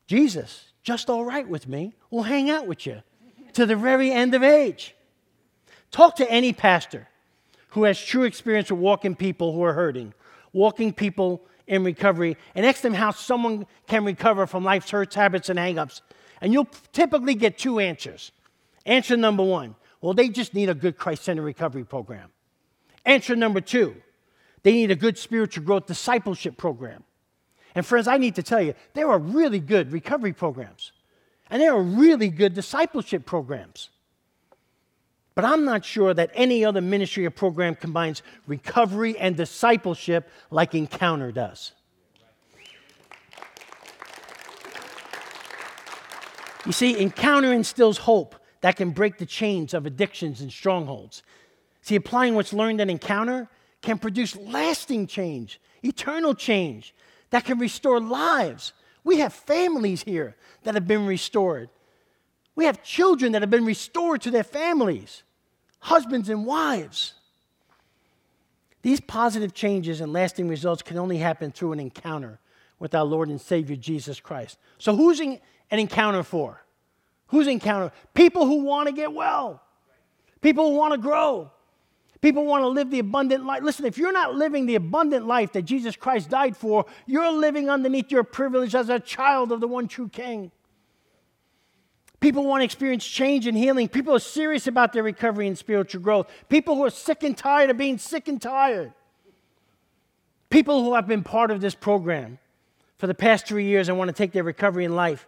Jesus, just all right with me, will hang out with you to the very end of age. Talk to any pastor who has true experience with walking people who are hurting, walking people in recovery, and ask them how someone can recover from life's hurts, habits, and hangups. And you'll typically get two answers. Answer number one well, they just need a good Christ centered recovery program. Answer number two they need a good spiritual growth discipleship program. And friends, I need to tell you, there are really good recovery programs, and there are really good discipleship programs. But I'm not sure that any other ministry or program combines recovery and discipleship like Encounter does. You see, Encounter instills hope that can break the chains of addictions and strongholds. See, applying what's learned in Encounter can produce lasting change, eternal change that can restore lives. We have families here that have been restored. We have children that have been restored to their families, husbands and wives. These positive changes and lasting results can only happen through an encounter with our Lord and Savior Jesus Christ. So, who's an encounter for? Who's encounter? People who want to get well, people who want to grow, People want to live the abundant life. Listen, if you're not living the abundant life that Jesus Christ died for, you're living underneath your privilege as a child of the one true King. People want to experience change and healing. People are serious about their recovery and spiritual growth. People who are sick and tired of being sick and tired. People who have been part of this program for the past three years and want to take their recovery in life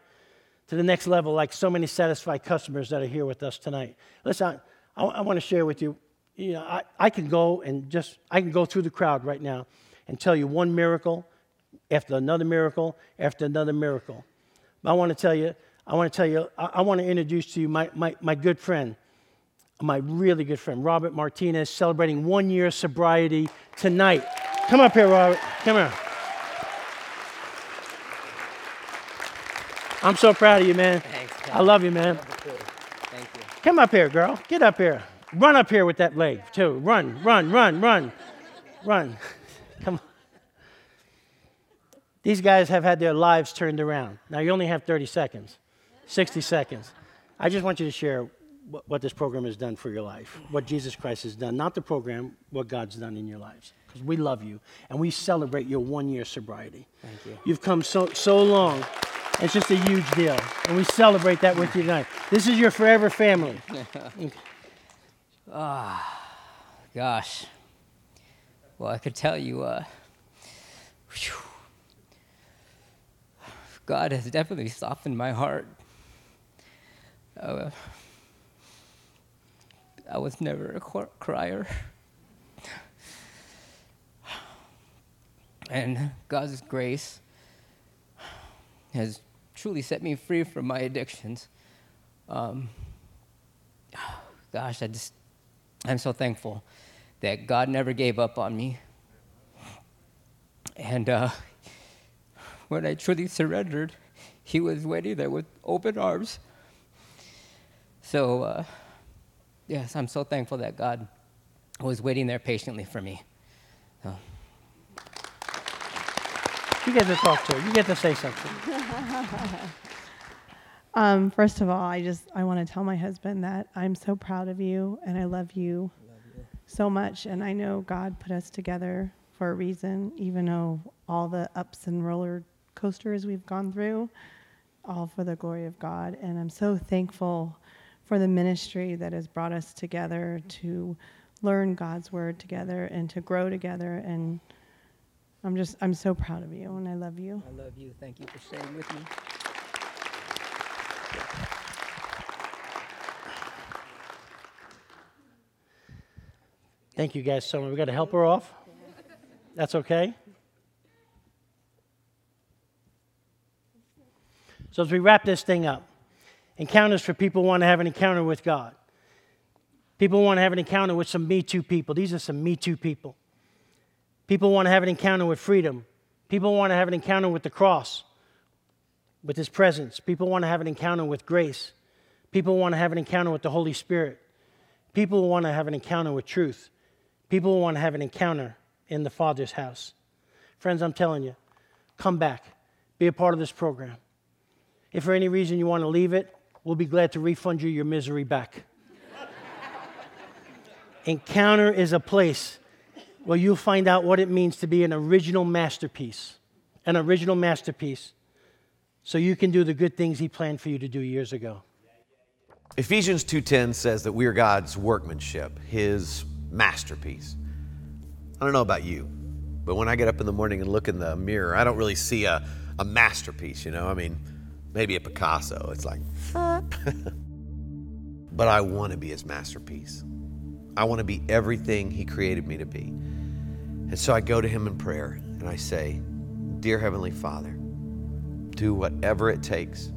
to the next level, like so many satisfied customers that are here with us tonight. Listen, I, I want to share with you you know, I, I can go and just, I can go through the crowd right now and tell you one miracle after another miracle after another miracle. But I want to tell you, I want to tell you, I, I want to introduce to you my, my, my good friend, my really good friend, Robert Martinez, celebrating one year sobriety tonight. Come up here, Robert. Come here. I'm so proud of you, man. Thanks, I love you, man. Thank you. Come up here, girl. Get up here. Run up here with that leg, too. Run, run, run, run, run. Come on. These guys have had their lives turned around. Now, you only have 30 seconds, 60 seconds. I just want you to share what, what this program has done for your life, what Jesus Christ has done, not the program, what God's done in your lives. Because we love you and we celebrate your one year sobriety. Thank you. You've come so, so long. It's just a huge deal. And we celebrate that with you tonight. This is your forever family. Ah, gosh. Well, I could tell you, uh, God has definitely softened my heart. Uh, I was never a crier. And God's grace has truly set me free from my addictions. Um, gosh, I just I'm so thankful that God never gave up on me. And uh, when I truly surrendered, He was waiting there with open arms. So, uh, yes, I'm so thankful that God was waiting there patiently for me. So. You get to talk to her. You get to say something. Um, first of all, I just I want to tell my husband that I'm so proud of you and I love you, love you so much. And I know God put us together for a reason, even though all the ups and roller coasters we've gone through, all for the glory of God. And I'm so thankful for the ministry that has brought us together to learn God's word together and to grow together. And I'm just I'm so proud of you and I love you. I love you. Thank you for staying with me. Thank you guys so much. We got to help her off. That's okay. So as we wrap this thing up, encounters for people want to have an encounter with God. People want to have an encounter with some Me Too people. These are some Me Too people. People want to have an encounter with freedom. People want to have an encounter with the cross, with His presence. People want to have an encounter with grace. People want to have an encounter with the Holy Spirit. People want to have an encounter with truth. People want to have an encounter in the Father's house. Friends, I'm telling you, come back. Be a part of this program. If for any reason you want to leave it, we'll be glad to refund you your misery back. Encounter is a place where you'll find out what it means to be an original masterpiece. An original masterpiece. So you can do the good things He planned for you to do years ago. Ephesians 2:10 says that we are God's workmanship, his masterpiece. I don't know about you, but when I get up in the morning and look in the mirror, I don't really see a, a masterpiece, you know? I mean, maybe a Picasso. It's like But I want to be his masterpiece. I want to be everything he created me to be. And so I go to him in prayer and I say, "Dear heavenly Father, do whatever it takes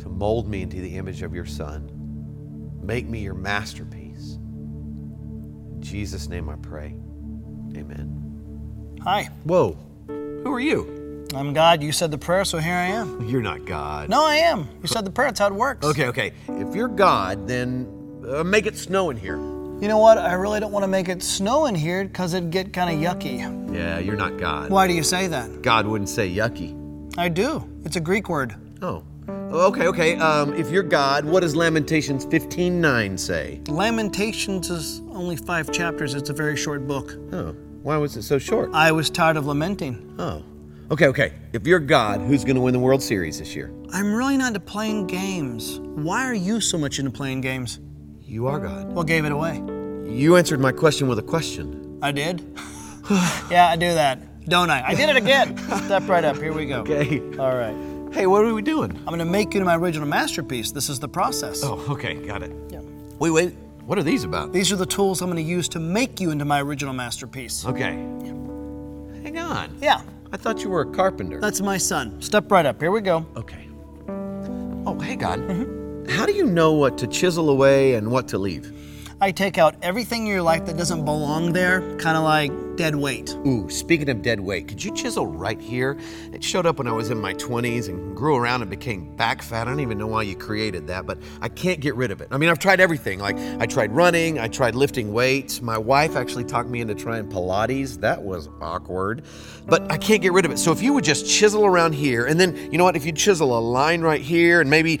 to mold me into the image of your son." Make me your masterpiece. In Jesus' name I pray. Amen. Hi, Whoa. Who are you? I'm God. You said the prayer, so here I am. You're not God. No, I am. You said the prayer. That's how it works. Okay, okay. If you're God, then uh, make it snow in here. You know what? I really don't want to make it snow in here because it'd get kind of yucky. Yeah, you're not God. Why do you say that? God wouldn't say yucky. I do. It's a Greek word. Oh. Okay, okay. Um, if you're God, what does Lamentations 15:9 say? Lamentations is only five chapters. It's a very short book. Oh. Why was it so short? I was tired of lamenting. Oh. Okay, okay. If you're God, who's going to win the World Series this year? I'm really not into playing games. Why are you so much into playing games? You are God. What gave it away? You answered my question with a question. I did. yeah, I do that, don't I? I did it again. Step right up. Here we go. Okay. All right. Hey, what are we doing? I'm going to make you into my original masterpiece. This is the process. Oh, okay, got it. Yeah. Wait, wait. What are these about? These are the tools I'm going to use to make you into my original masterpiece. Okay. Hang on. Yeah, I thought you were a carpenter. that's my son. Step right up. Here we go. okay. Oh, hey, God. Mm-hmm. How do you know what to chisel away and what to leave? I take out everything in your life that doesn't belong there, kind of like dead weight. Ooh, speaking of dead weight, could you chisel right here? It showed up when I was in my 20s and grew around and became back fat. I don't even know why you created that, but I can't get rid of it. I mean, I've tried everything. Like, I tried running, I tried lifting weights. My wife actually talked me into trying Pilates. That was awkward, but I can't get rid of it. So if you would just chisel around here, and then, you know what, if you chisel a line right here and maybe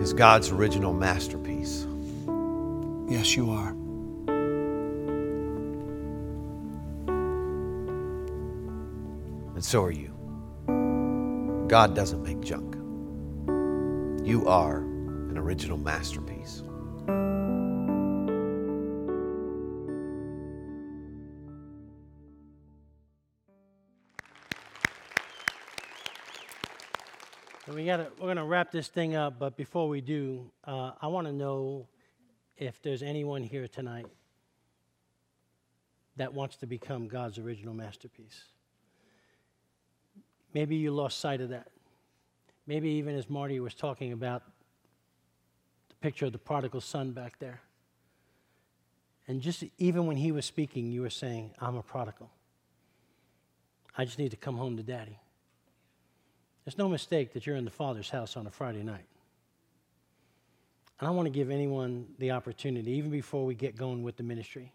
is God's original masterpiece. Yes, you are. And so are you. God doesn't make junk. You are an original masterpiece. We gotta, we're going to wrap this thing up, but before we do, uh, I want to know if there's anyone here tonight that wants to become God's original masterpiece. Maybe you lost sight of that. Maybe even as Marty was talking about the picture of the prodigal son back there. And just even when he was speaking, you were saying, I'm a prodigal. I just need to come home to daddy. It's no mistake that you're in the Father's house on a Friday night. And I want to give anyone the opportunity, even before we get going with the ministry.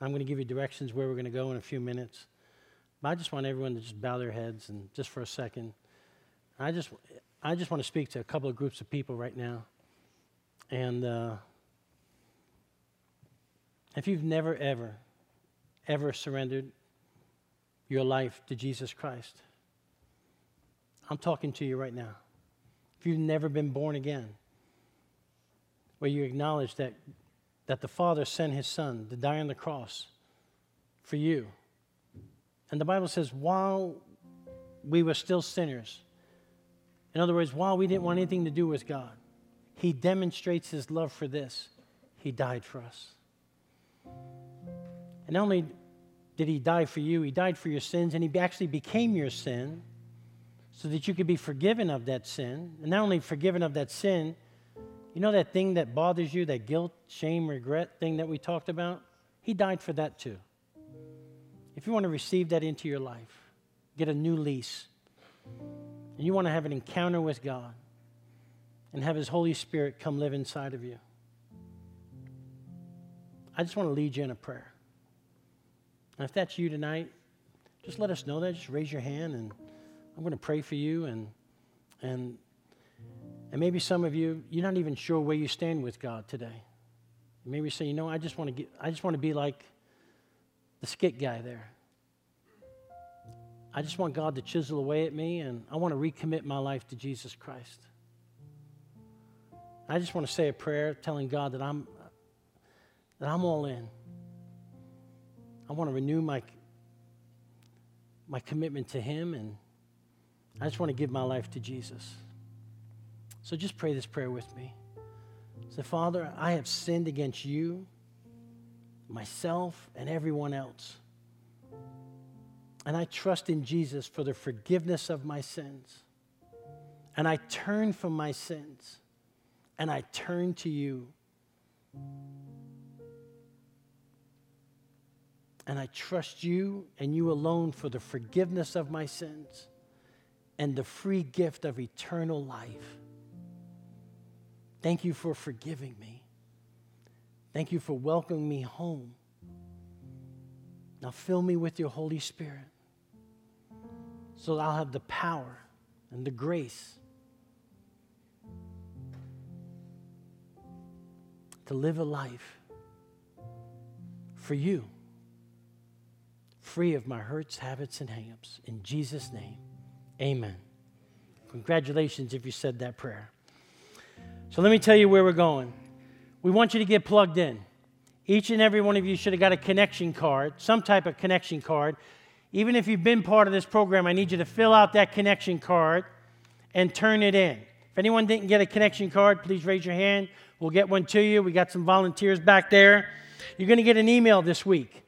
I'm going to give you directions where we're going to go in a few minutes. But I just want everyone to just bow their heads and just for a second. I just, I just want to speak to a couple of groups of people right now. And uh, if you've never, ever, ever surrendered your life to Jesus Christ, I'm talking to you right now. If you've never been born again, where you acknowledge that, that the Father sent his Son to die on the cross for you. And the Bible says, while we were still sinners, in other words, while we didn't want anything to do with God, he demonstrates his love for this. He died for us. And not only did he die for you, he died for your sins, and he actually became your sin so that you could be forgiven of that sin. And not only forgiven of that sin, you know that thing that bothers you, that guilt, shame, regret thing that we talked about? He died for that too. If you want to receive that into your life, get a new lease, and you want to have an encounter with God and have His Holy Spirit come live inside of you, I just want to lead you in a prayer. And if that's you tonight, just let us know that. Just raise your hand and I'm going to pray for you and and and maybe some of you you're not even sure where you stand with God today. Maybe you say, you know, I just want to get I just want to be like the skit guy there. I just want God to chisel away at me and I want to recommit my life to Jesus Christ. I just want to say a prayer telling God that I'm that I'm all in. I want to renew my my commitment to him and I just want to give my life to Jesus. So just pray this prayer with me. Say, Father, I have sinned against you, myself, and everyone else. And I trust in Jesus for the forgiveness of my sins. And I turn from my sins and I turn to you. And I trust you and you alone for the forgiveness of my sins and the free gift of eternal life. Thank you for forgiving me. Thank you for welcoming me home. Now fill me with your Holy Spirit so that I'll have the power and the grace to live a life for you, free of my hurts, habits, and hangups. In Jesus' name, amen. Congratulations if you said that prayer. So let me tell you where we're going. We want you to get plugged in. Each and every one of you should have got a connection card, some type of connection card. Even if you've been part of this program, I need you to fill out that connection card and turn it in. If anyone didn't get a connection card, please raise your hand. We'll get one to you. We got some volunteers back there. You're going to get an email this week.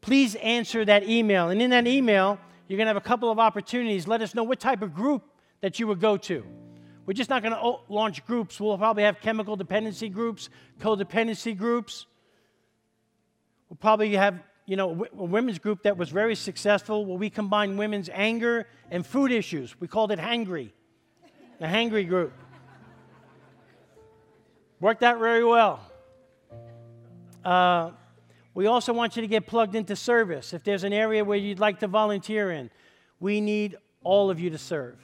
Please answer that email. And in that email, you're going to have a couple of opportunities. Let us know what type of group that you would go to. We're just not going to launch groups. We'll probably have chemical dependency groups, codependency groups. We'll probably have, you know, a women's group that was very successful where we combined women's anger and food issues. We called it Hangry, the Hangry group. Worked out very well. Uh, we also want you to get plugged into service. If there's an area where you'd like to volunteer in, we need all of you to serve.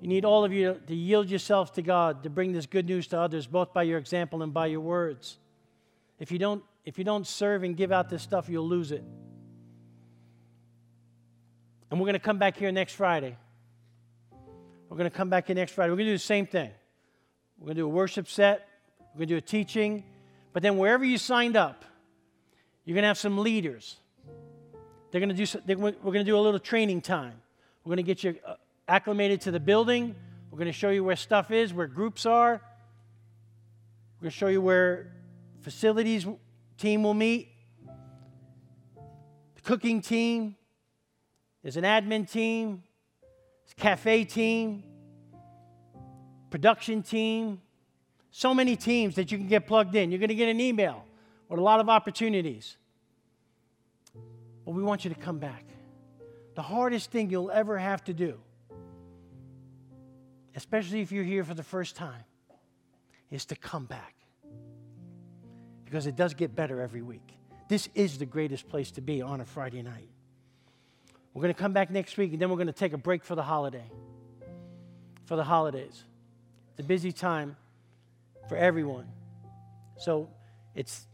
You need all of you to yield yourselves to God to bring this good news to others, both by your example and by your words. If you don't, if you don't serve and give out this stuff, you'll lose it. And we're going to come back here next Friday. We're going to come back here next Friday. We're going to do the same thing. We're going to do a worship set. We're going to do a teaching. But then wherever you signed up, you're going to have some leaders. They're going to do. We're going to do a little training time. We're going to get you uh, acclimated to the building. We're going to show you where stuff is, where groups are. We're going to show you where facilities team will meet. The cooking team. There's an admin team. There's a cafe team. Production team. So many teams that you can get plugged in. You're going to get an email with a lot of opportunities. But we want you to come back. The hardest thing you'll ever have to do especially if you're here for the first time, is to come back. Because it does get better every week. This is the greatest place to be on a Friday night. We're going to come back next week, and then we're going to take a break for the holiday. For the holidays. It's a busy time for everyone. So it's,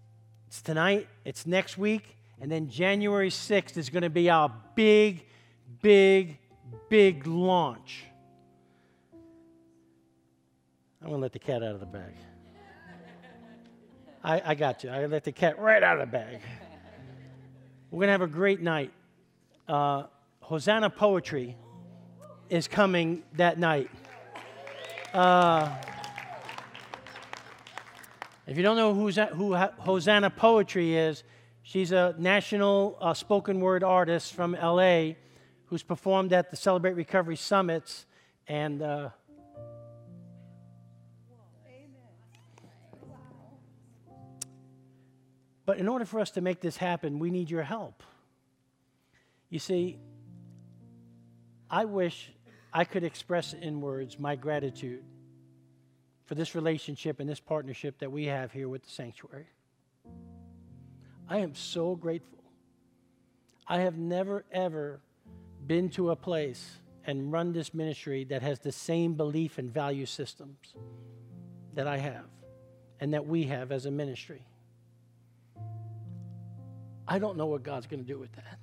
it's tonight, it's next week, and then January 6th is going to be our big, big, big launch I'm going to let the cat out of the bag. I, I got you. I let the cat right out of the bag. We're going to have a great night. Uh, Hosanna Poetry is coming that night. Uh, if you don't know who's, who Hosanna Poetry is, she's a national uh, spoken word artist from LA who's performed at the Celebrate Recovery Summits. And uh, But in order for us to make this happen, we need your help. You see, I wish I could express in words my gratitude for this relationship and this partnership that we have here with the sanctuary. I am so grateful. I have never, ever been to a place and run this ministry that has the same belief and value systems that I have and that we have as a ministry. I don't know what God's going to do with that.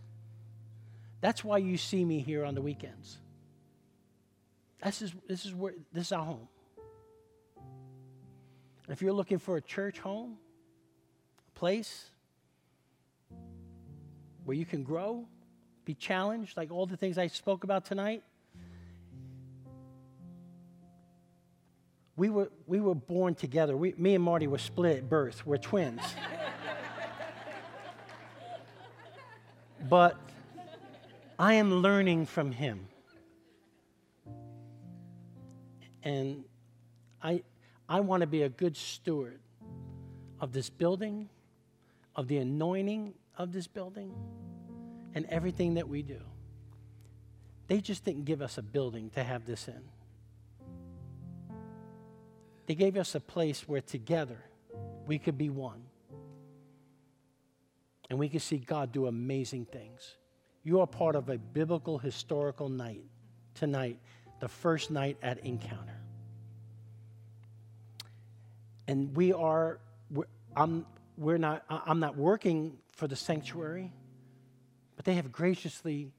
That's why you see me here on the weekends. This is, this is where this is our home. If you're looking for a church home, a place where you can grow, be challenged, like all the things I spoke about tonight, we were, we were born together. We, me and Marty were split at birth. We're twins. but I am learning from him. And I, I want to be a good steward of this building, of the anointing of this building, and everything that we do. They just didn't give us a building to have this in. They gave us a place where together we could be one. and we can see God do amazing things. You are part of a biblical historical night tonight, the first night at Encounter. And we are, we're, I'm, we're not, I'm not working for the sanctuary, but they have graciously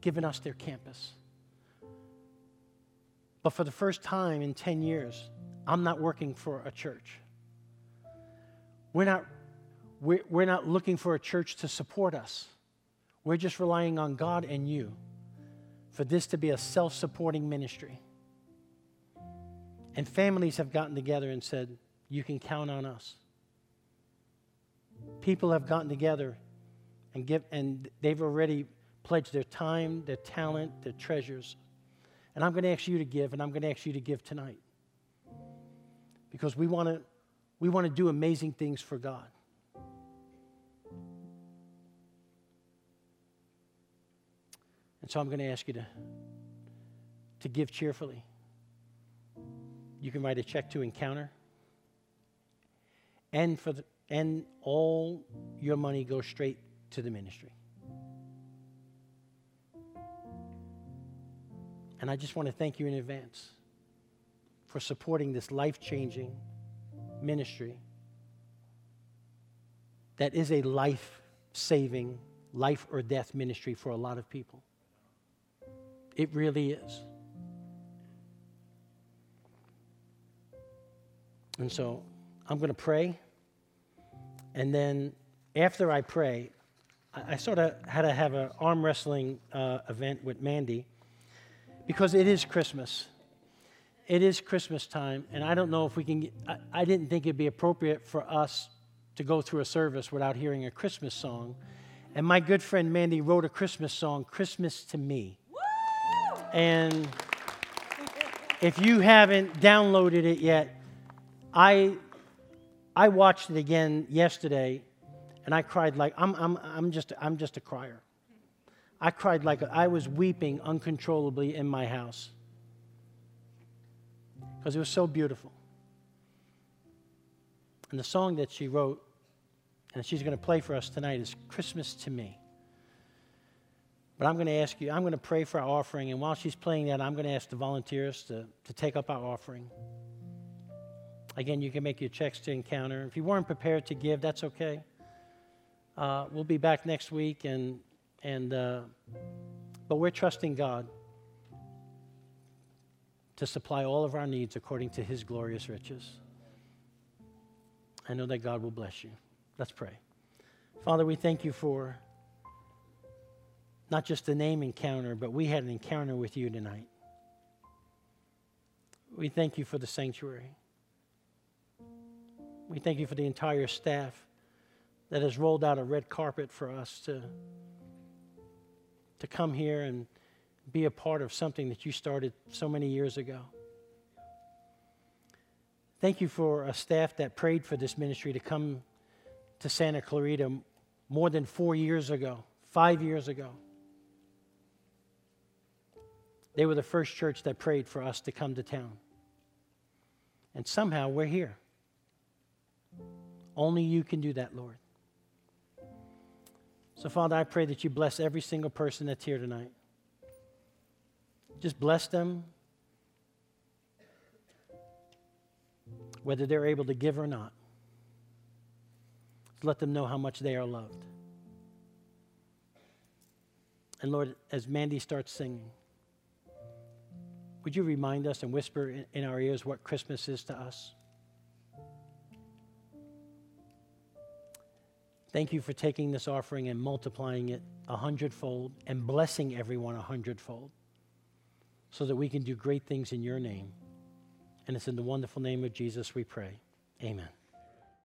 given us their campus. But for the first time in 10 years, I'm not working for a church. We're not, we're, we're not looking for a church to support us. We're just relying on God and you for this to be a self supporting ministry. And families have gotten together and said, You can count on us. People have gotten together and, give, and they've already pledged their time, their talent, their treasures. And I'm going to ask you to give, and I'm going to ask you to give tonight. Because we want to we want to do amazing things for God. And so I'm going to ask you to, to give cheerfully. You can write a check to Encounter. And, for the, and all your money goes straight to the ministry. And I just want to thank you in advance for supporting this life changing ministry that is a life saving, life or death ministry for a lot of people. It really is. And so I'm going to pray. And then after I pray, I, I sort of had to have an arm wrestling uh, event with Mandy because it is Christmas it is Christmas time, and I don't know if we can. Get, I, I, didn't think it'd be appropriate for us to go through a service without hearing a Christmas song. And my good friend Mandy wrote a Christmas song, Christmas to Me. Woo! And if you haven't downloaded it yet, I, I watched it again yesterday, and I cried like I'm, I'm, I'm, just, I'm just a crier. I cried like I was weeping uncontrollably in my house because it was so beautiful. And the song that she wrote, and she's going to play for us tonight, is Christmas to Me. But I'm going to ask you, I'm going to pray for our offering, and while she's playing that, I'm going to ask the volunteers to, to take up our offering. Again, you can make your checks to Encounter. If you weren't prepared to give, that's okay. Uh, we'll be back next week, and, and uh, but we're trusting God to supply all of our needs according to his glorious riches. I know that God will bless you. Let's pray. Father, we thank you for not just the name encounter, but we had an encounter with you tonight. We thank you for the sanctuary. We thank you for the entire staff that has rolled out a red carpet for us to, to come here and be a part of something that you started so many years ago. Thank you for a staff that prayed for this ministry to come to Santa Clarita more than four years ago, five years ago. They were the first church that prayed for us to come to town. And somehow we're here. Only you can do that, Lord. So, Father, I pray that you bless every single person that's here tonight. Just bless them, whether they're able to give or not. Let them know how much they are loved. And Lord, as Mandy starts singing, would you remind us and whisper in, our ears what Christmas is to us? Thank you for taking this offering and multiplying it a hundredfold and blessing everyone a hundredfold so that we can do great things in your name. And it's in the wonderful name of Jesus we pray. Amen.